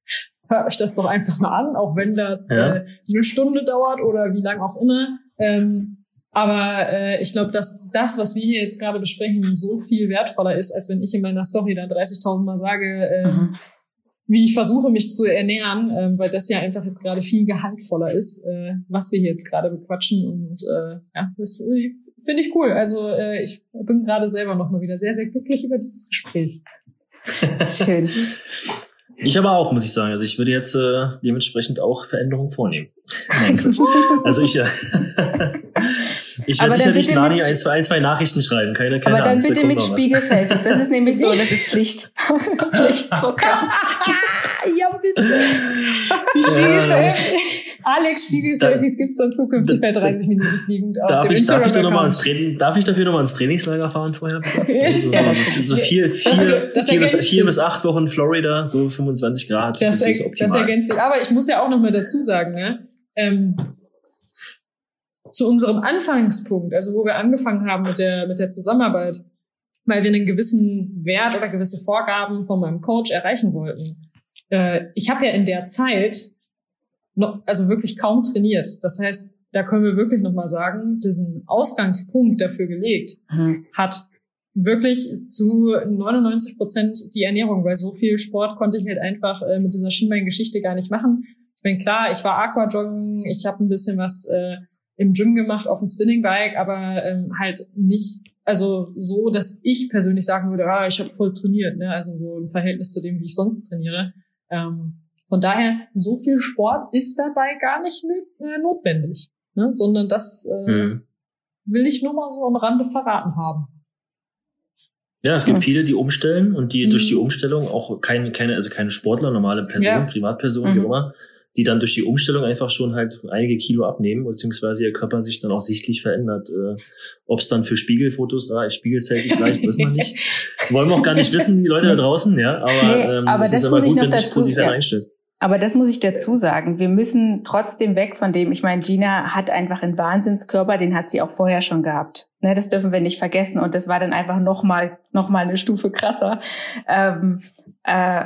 hört euch das doch einfach mal an, auch wenn das ja. äh, eine Stunde dauert oder wie lang auch immer. Ähm, aber äh, ich glaube, dass das, was wir hier jetzt gerade besprechen, so viel wertvoller ist, als wenn ich in meiner Story dann 30.000 Mal sage, äh, mhm. wie ich versuche, mich zu ernähren, äh, weil das ja einfach jetzt gerade viel gehaltvoller ist, äh, was wir hier jetzt gerade bequatschen. Und äh, ja, das finde ich cool. Also äh, ich bin gerade selber nochmal wieder sehr, sehr glücklich über dieses Gespräch. Schön. Ich aber auch, muss ich sagen. Also ich würde jetzt äh, dementsprechend auch Veränderungen vornehmen. Nein, also ich, äh, Ich werde sicherlich Nani ein, zwei, ein, zwei Nachrichten schreiben, keine, keine Aber dann Angst, bitte mit Spiegel-Selfies. Das ist nämlich so, das ist Pflicht. Pflichtprogramm. ja, bitte. Die Spiegel-Selfies. Alex Spiegel-Selfies gibt's dann zukünftig bei 30 Minuten fliegend auf darf dem ich, darf ich, noch mal ins Training, darf ich dafür nochmal ins Trainingslager fahren vorher? Also, Ja, so, so vier, vier, Das- das vier, bis, vier acht Wochen Florida, so 25 Grad. Das, das ist optimal. das ergänzt sich. Aber ich muss ja auch noch mal dazu sagen, ne? Ähm, zu unserem Anfangspunkt, also wo wir angefangen haben mit der, mit der Zusammenarbeit, weil wir einen gewissen Wert oder gewisse Vorgaben von meinem Coach erreichen wollten. Äh, ich habe ja in der Zeit noch, also wirklich kaum trainiert. Das heißt, da können wir wirklich noch mal sagen, diesen Ausgangspunkt dafür gelegt Mhm. hat wirklich zu 99 Prozent die Ernährung, weil so viel Sport konnte ich halt einfach äh, mit dieser Schienbeingeschichte gar nicht machen. Ich bin klar, ich war Aquajoggen, ich habe ein bisschen was äh, im Gym gemacht auf dem Spinningbike, aber ähm, halt nicht, also so, dass ich persönlich sagen würde, ah, ich habe voll trainiert, ne? also so im Verhältnis zu dem, wie ich sonst trainiere. Ähm, von daher, so viel Sport ist dabei gar nicht äh, notwendig, ne? sondern das äh, Mhm. will ich nur mal so am Rande verraten haben. Ja, es gibt Mhm. viele, die umstellen und die Mhm. durch die Umstellung auch keine, keine, also keine Sportler, normale Personen, Ja. Privatpersonen, wie Mhm. auch immer, die dann durch die Umstellung einfach schon halt einige Kilo abnehmen, beziehungsweise ihr Körper sich dann auch sichtlich verändert. Äh, Ob es dann für Spiegelfotos reicht, Spiegelselfies reicht, weiß man nicht. Wollen wir auch gar nicht wissen, die Leute da draußen, ja. Aber, Nee, ähm, aber es das ist aber muss ich gut, wenn sich dazu- positiv ja. einstellt. Aber das muss ich dazu sagen. Wir müssen trotzdem weg von dem, ich meine, Gina hat einfach einen Wahnsinnskörper, den hat sie auch vorher schon gehabt. Ne, das dürfen wir nicht vergessen. Und das war dann einfach nochmal noch mal eine Stufe krasser. Ähm, äh,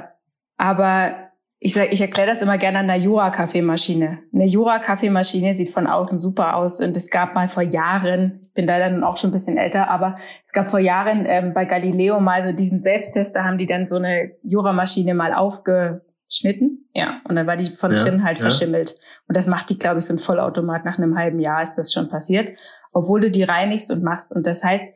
aber ich, sag, ich erkläre das immer gerne an einer Jura-Kaffeemaschine. Eine Jura-Kaffeemaschine sieht von außen super aus. Und es gab mal vor Jahren, ich bin da dann auch schon ein bisschen älter, aber es gab vor Jahren ähm, bei Galileo mal so diesen Selbsttester, haben die dann so eine Jura-Maschine mal aufgeschnitten. Ja, und dann war die von Ja, drin halt ja. verschimmelt. Und das macht die, glaube ich, so ein Vollautomat. Nach einem halben Jahr ist das schon passiert, obwohl du die reinigst und machst. Und das heißt,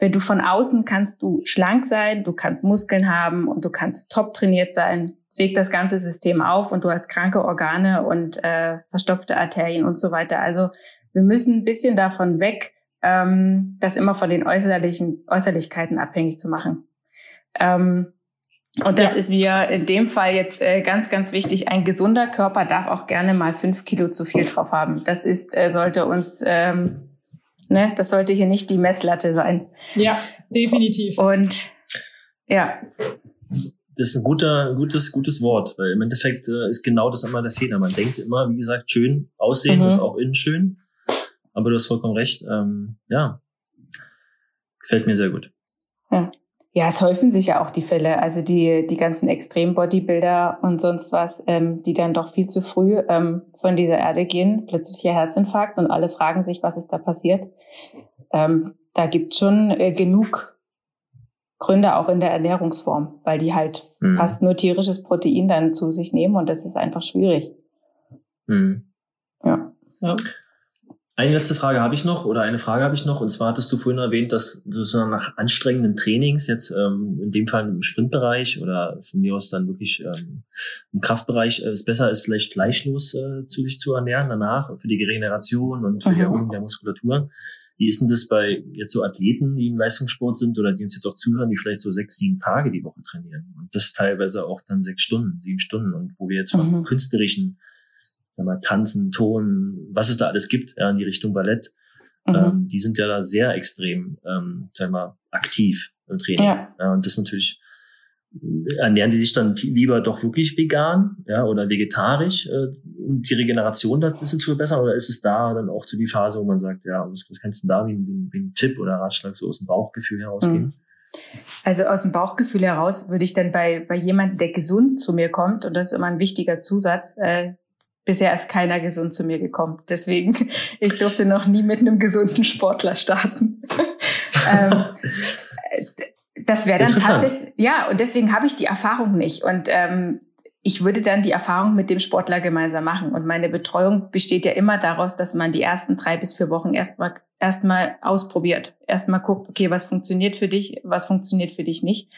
wenn du von außen kannst du schlank sein, du kannst Muskeln haben und du kannst top trainiert sein, sägt das ganze System auf und du hast kranke Organe und äh, verstopfte Arterien und so weiter. Also wir müssen ein bisschen davon weg, ähm, das immer von den äußerlichen Äußerlichkeiten abhängig zu machen. Ähm, und das Ja. ist mir in dem Fall jetzt äh, ganz, ganz wichtig. Ein gesunder Körper darf auch gerne mal fünf Kilo zu viel drauf haben. Das ist, äh, sollte uns, ähm, ne, das sollte hier nicht die Messlatte sein. Ja, definitiv. Und ja, Das ist ein guter, gutes, gutes Wort, weil im Endeffekt äh, ist genau das immer der Fehler. Man denkt immer, wie gesagt, schön aussehen Mhm. ist auch innen schön. Aber du hast vollkommen recht. Ähm, ja, gefällt mir sehr gut. ja, es häufen sich ja auch die Fälle. Also die, die ganzen Extrem-Bodybuilder und sonst was, ähm, die dann doch viel zu früh ähm, von dieser Erde gehen, plötzlicher Herzinfarkt und alle fragen sich, was ist da passiert. Ähm, da gibt schon äh, genug Gründe auch in der Ernährungsform, weil die halt Mhm. fast nur tierisches Protein dann zu sich nehmen und das ist einfach schwierig. Mhm. Ja. ja. Eine letzte Frage habe ich noch oder eine Frage habe ich noch und zwar hattest du vorhin erwähnt, dass du so nach anstrengenden Trainings jetzt ähm, in dem Fall im Sprintbereich oder von mir aus dann wirklich ähm, im Kraftbereich äh, es besser ist, vielleicht fleischlos äh, zu sich zu ernähren danach für die Regeneration und für die Mhm. Erholung der Muskulatur. Wie ist denn das bei jetzt so Athleten, die im Leistungssport sind oder die uns jetzt auch zuhören, die vielleicht so sechs, sieben Tage die Woche trainieren und das teilweise auch dann sechs Stunden, sieben Stunden und wo wir jetzt von Mhm. künstlerischen sag mal, Tanzen, Ton, was es da alles gibt, ja, in die Richtung Ballett, Mhm. ähm, die sind ja da sehr extrem, ähm, sag mal, aktiv im Training. Ja. und das natürlich, ernähren die sich dann lieber doch wirklich vegan, ja, oder vegetarisch, äh, um die Regeneration da ein bisschen zu verbessern, oder ist es da dann auch zu die Phase, wo man sagt, ja, was, was kannst du denn da wie, wie, wie ein Tipp oder Ratschlag so aus dem Bauchgefühl herausgeben? Also aus dem Bauchgefühl heraus würde ich dann bei, bei jemandem, der gesund zu mir kommt, und das ist immer ein wichtiger Zusatz, äh, bisher ist keiner gesund zu mir gekommen. Deswegen, ich durfte noch nie mit einem gesunden Sportler starten. ähm, äh, das wäre dann tatsächlich, ja, und deswegen habe ich die Erfahrung nicht. Und ähm, ich würde dann die Erfahrung mit dem Sportler gemeinsam machen. Und meine Betreuung besteht ja immer daraus, dass man die ersten drei bis vier Wochen erstmal erstmal ausprobiert. Erstmal guckt, okay, was funktioniert für dich, was funktioniert für dich nicht.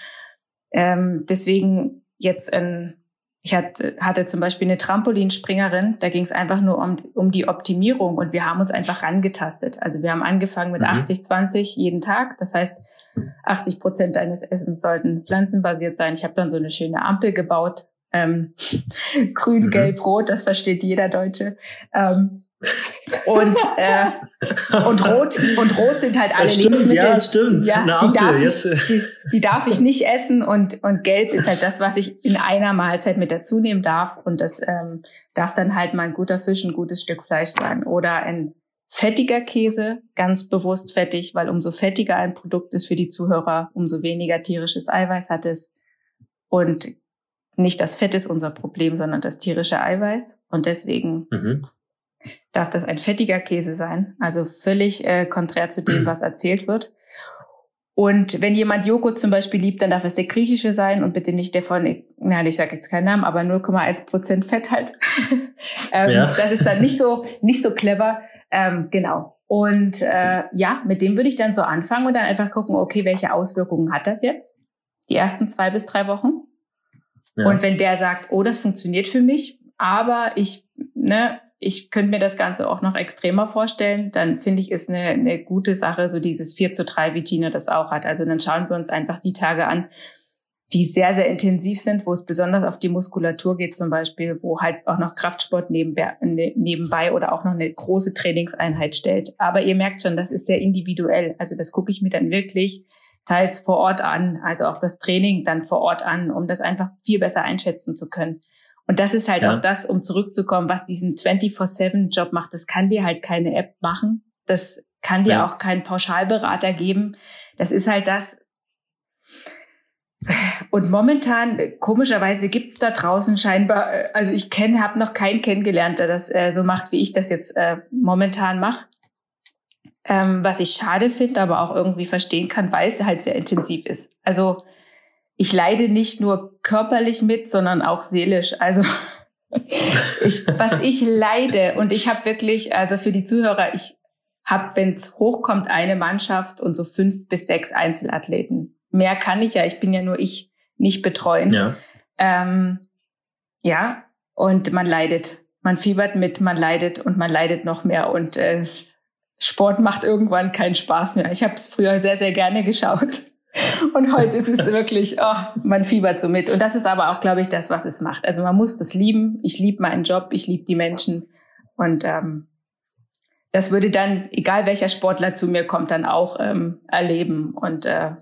Ähm, deswegen jetzt ein ich hatte, hatte zum Beispiel eine Trampolinspringerin, da ging es einfach nur um, um die Optimierung und wir haben uns einfach rangetastet. Also wir haben angefangen mit mhm. 80, 20 jeden Tag. Das heißt, 80 Prozent deines Essens sollten pflanzenbasiert sein. Ich habe dann so eine schöne Ampel gebaut. Ähm, grün, mhm. gelb, rot, das versteht jeder Deutsche. Ähm, und äh, und rot und rot sind halt alle das stimmt, Lebensmittel. Ja, stimmt. Ja, die, darf ich, die, die, darf ich nicht essen und und gelb ist halt das, was ich in einer Mahlzeit mit dazu nehmen darf und das ähm, darf dann halt mal ein guter Fisch, ein gutes Stück Fleisch sein oder ein fettiger Käse, ganz bewusst fettig, weil umso fettiger ein Produkt ist für die Zuhörer, umso weniger tierisches Eiweiß hat es. Und nicht das Fett ist unser Problem, sondern das tierische Eiweiß. Und deswegen mhm. darf das ein fettiger Käse sein. Also völlig äh, konträr zu dem, was erzählt wird. Und wenn jemand Joghurt zum Beispiel liebt, dann darf es der griechische sein und bitte nicht der von, nein, ich sage jetzt keinen Namen, aber 0,1 Prozent Fett halt. ähm, ja. Das ist dann nicht so, nicht so clever. Ähm, genau. Und äh, ja, mit dem würde ich dann so anfangen und dann einfach gucken, okay, welche Auswirkungen hat das jetzt? Die ersten zwei bis drei Wochen. Ja. Und wenn der sagt, oh, das funktioniert für mich, aber ich, ne, ich könnte mir das Ganze auch noch extremer vorstellen, dann finde ich, ist eine, eine gute Sache, so dieses 4 zu 3, wie Gina das auch hat. Also dann schauen wir uns einfach die Tage an, die sehr, sehr intensiv sind, wo es besonders auf die Muskulatur geht zum Beispiel, wo halt auch noch Kraftsport ne, nebenbei oder auch noch eine große Trainingseinheit stellt. Aber ihr merkt schon, das ist sehr individuell. Also das gucke ich mir dann wirklich teils vor Ort an, also auch das Training dann vor Ort an, um das einfach viel besser einschätzen zu können. Und das ist halt ja. auch das, um zurückzukommen, was diesen 24-7-Job macht. Das kann dir halt keine App machen. Das kann dir ja. auch kein Pauschalberater geben. Das ist halt das, und momentan, komischerweise gibt's da draußen scheinbar, äh, also ich kenne, habe noch keinen kennengelernt, der das äh, so macht, wie ich das jetzt äh, momentan mache. Ähm, was ich schade finde, aber auch irgendwie verstehen kann, weil es halt sehr intensiv ist. Also ich leide nicht nur körperlich mit, sondern auch seelisch. Also ich, was ich leide und ich habe wirklich, also für die Zuhörer, ich habe, wenn es hochkommt, eine Mannschaft und so fünf bis sechs Einzelathleten mehr kann ich ja, ich bin ja nur ich, nicht betreuen. Ja. Ähm, ja, und man leidet. Man fiebert mit, man leidet und man leidet noch mehr. Und äh, Sport macht irgendwann keinen Spaß mehr. Ich habe es früher sehr, sehr gerne geschaut. Und heute ist es wirklich, oh, man fiebert so mit. Und das ist aber auch, glaube ich, das, was es macht. Also man muss das lieben. Ich liebe meinen Job, ich liebe die Menschen. Und ähm, das würde dann, egal welcher Sportler zu mir kommt, dann auch ähm, erleben. Und äh,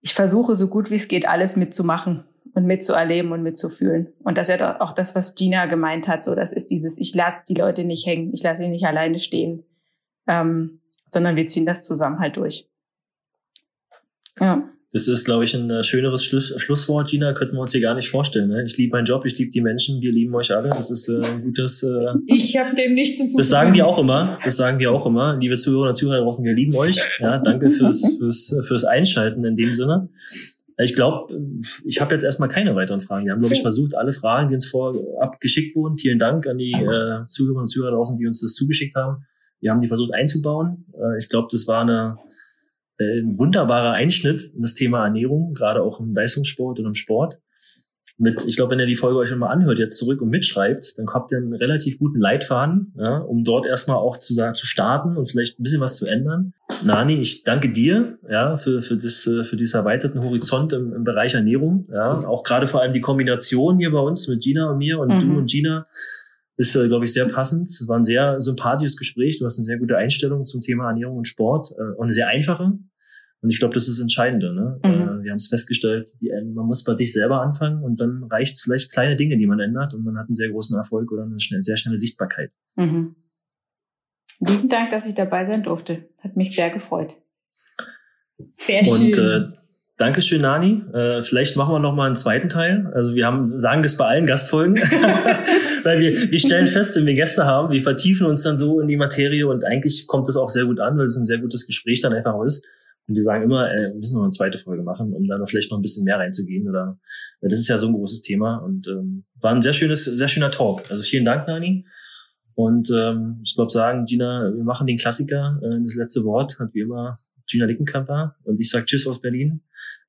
ich versuche so gut wie es geht, alles mitzumachen und mitzuerleben und mitzufühlen. Und das ist ja auch das, was Gina gemeint hat. So, das ist dieses, ich lasse die Leute nicht hängen, ich lasse sie nicht alleine stehen, ähm, sondern wir ziehen das zusammen halt durch. Ja. Das ist, glaube ich, ein äh, schöneres Schluss, Schlusswort, Gina, könnten wir uns hier gar nicht vorstellen. Ne? Ich liebe meinen Job, ich liebe die Menschen, wir lieben euch alle. Das ist äh, ein gutes. Äh, ich habe dem nichts hinzuzufügen. Das sagen wir auch immer. Das sagen wir auch immer. Liebe Zuhörer und Zuhörer draußen, wir lieben euch. Ja, danke fürs, fürs, fürs Einschalten in dem Sinne. Ich glaube, ich habe jetzt erstmal keine weiteren Fragen. Wir haben, glaube ich, versucht, alle Fragen, die uns vorab geschickt wurden. Vielen Dank an die äh, Zuhörer und Zuhörer draußen, die uns das zugeschickt haben. Wir haben die versucht einzubauen. Äh, ich glaube, das war eine ein wunderbarer Einschnitt in das Thema Ernährung, gerade auch im Leistungssport und im Sport. Mit, ich glaube, wenn ihr die Folge euch schon mal anhört, jetzt zurück und mitschreibt, dann habt ihr einen relativ guten Leitfaden, ja, um dort erstmal auch zu, sagen, zu starten und vielleicht ein bisschen was zu ändern. Nani, ich danke dir ja, für, für, das, äh, für diesen erweiterten Horizont im, im Bereich Ernährung. Ja. Auch gerade vor allem die Kombination hier bei uns mit Gina und mir und mhm. du und Gina ist, äh, glaube ich, sehr passend. Es war ein sehr sympathisches Gespräch. Du hast eine sehr gute Einstellung zum Thema Ernährung und Sport äh, und eine sehr einfache. Und ich glaube, das ist das Entscheidende. Ne? Mhm. Wir haben es festgestellt, die, man muss bei sich selber anfangen und dann reicht es vielleicht kleine Dinge, die man ändert und man hat einen sehr großen Erfolg oder eine schnell, sehr schnelle Sichtbarkeit. Mhm. Lieben Dank, dass ich dabei sein durfte. Hat mich sehr gefreut. Sehr schön. Und äh, Dankeschön, Nani. Äh, vielleicht machen wir noch mal einen zweiten Teil. Also wir haben sagen das bei allen Gastfolgen, weil wir, wir stellen fest, wenn wir Gäste haben, wir vertiefen uns dann so in die Materie und eigentlich kommt das auch sehr gut an, weil es ein sehr gutes Gespräch dann einfach ist. Und wir sagen immer, äh, wir müssen noch eine zweite Folge machen, um da noch vielleicht noch ein bisschen mehr reinzugehen. Oder das ist ja so ein großes Thema und ähm, war ein sehr schönes, sehr schöner Talk. Also vielen Dank, Nani. Und ähm, ich glaube sagen, Gina, wir machen den Klassiker. Äh, das letzte Wort hat wie immer Gina Lickenkamper. Und ich sage Tschüss aus Berlin.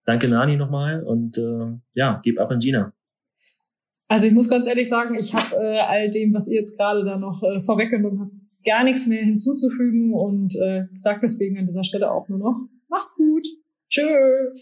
Danke, Nani, nochmal. Und äh, ja, gib ab an Gina. Also ich muss ganz ehrlich sagen, ich habe äh, all dem, was ihr jetzt gerade da noch äh, vorweggenommen habt, gar nichts mehr hinzuzufügen und äh, sage deswegen an dieser Stelle auch nur noch, macht's gut. Tschö.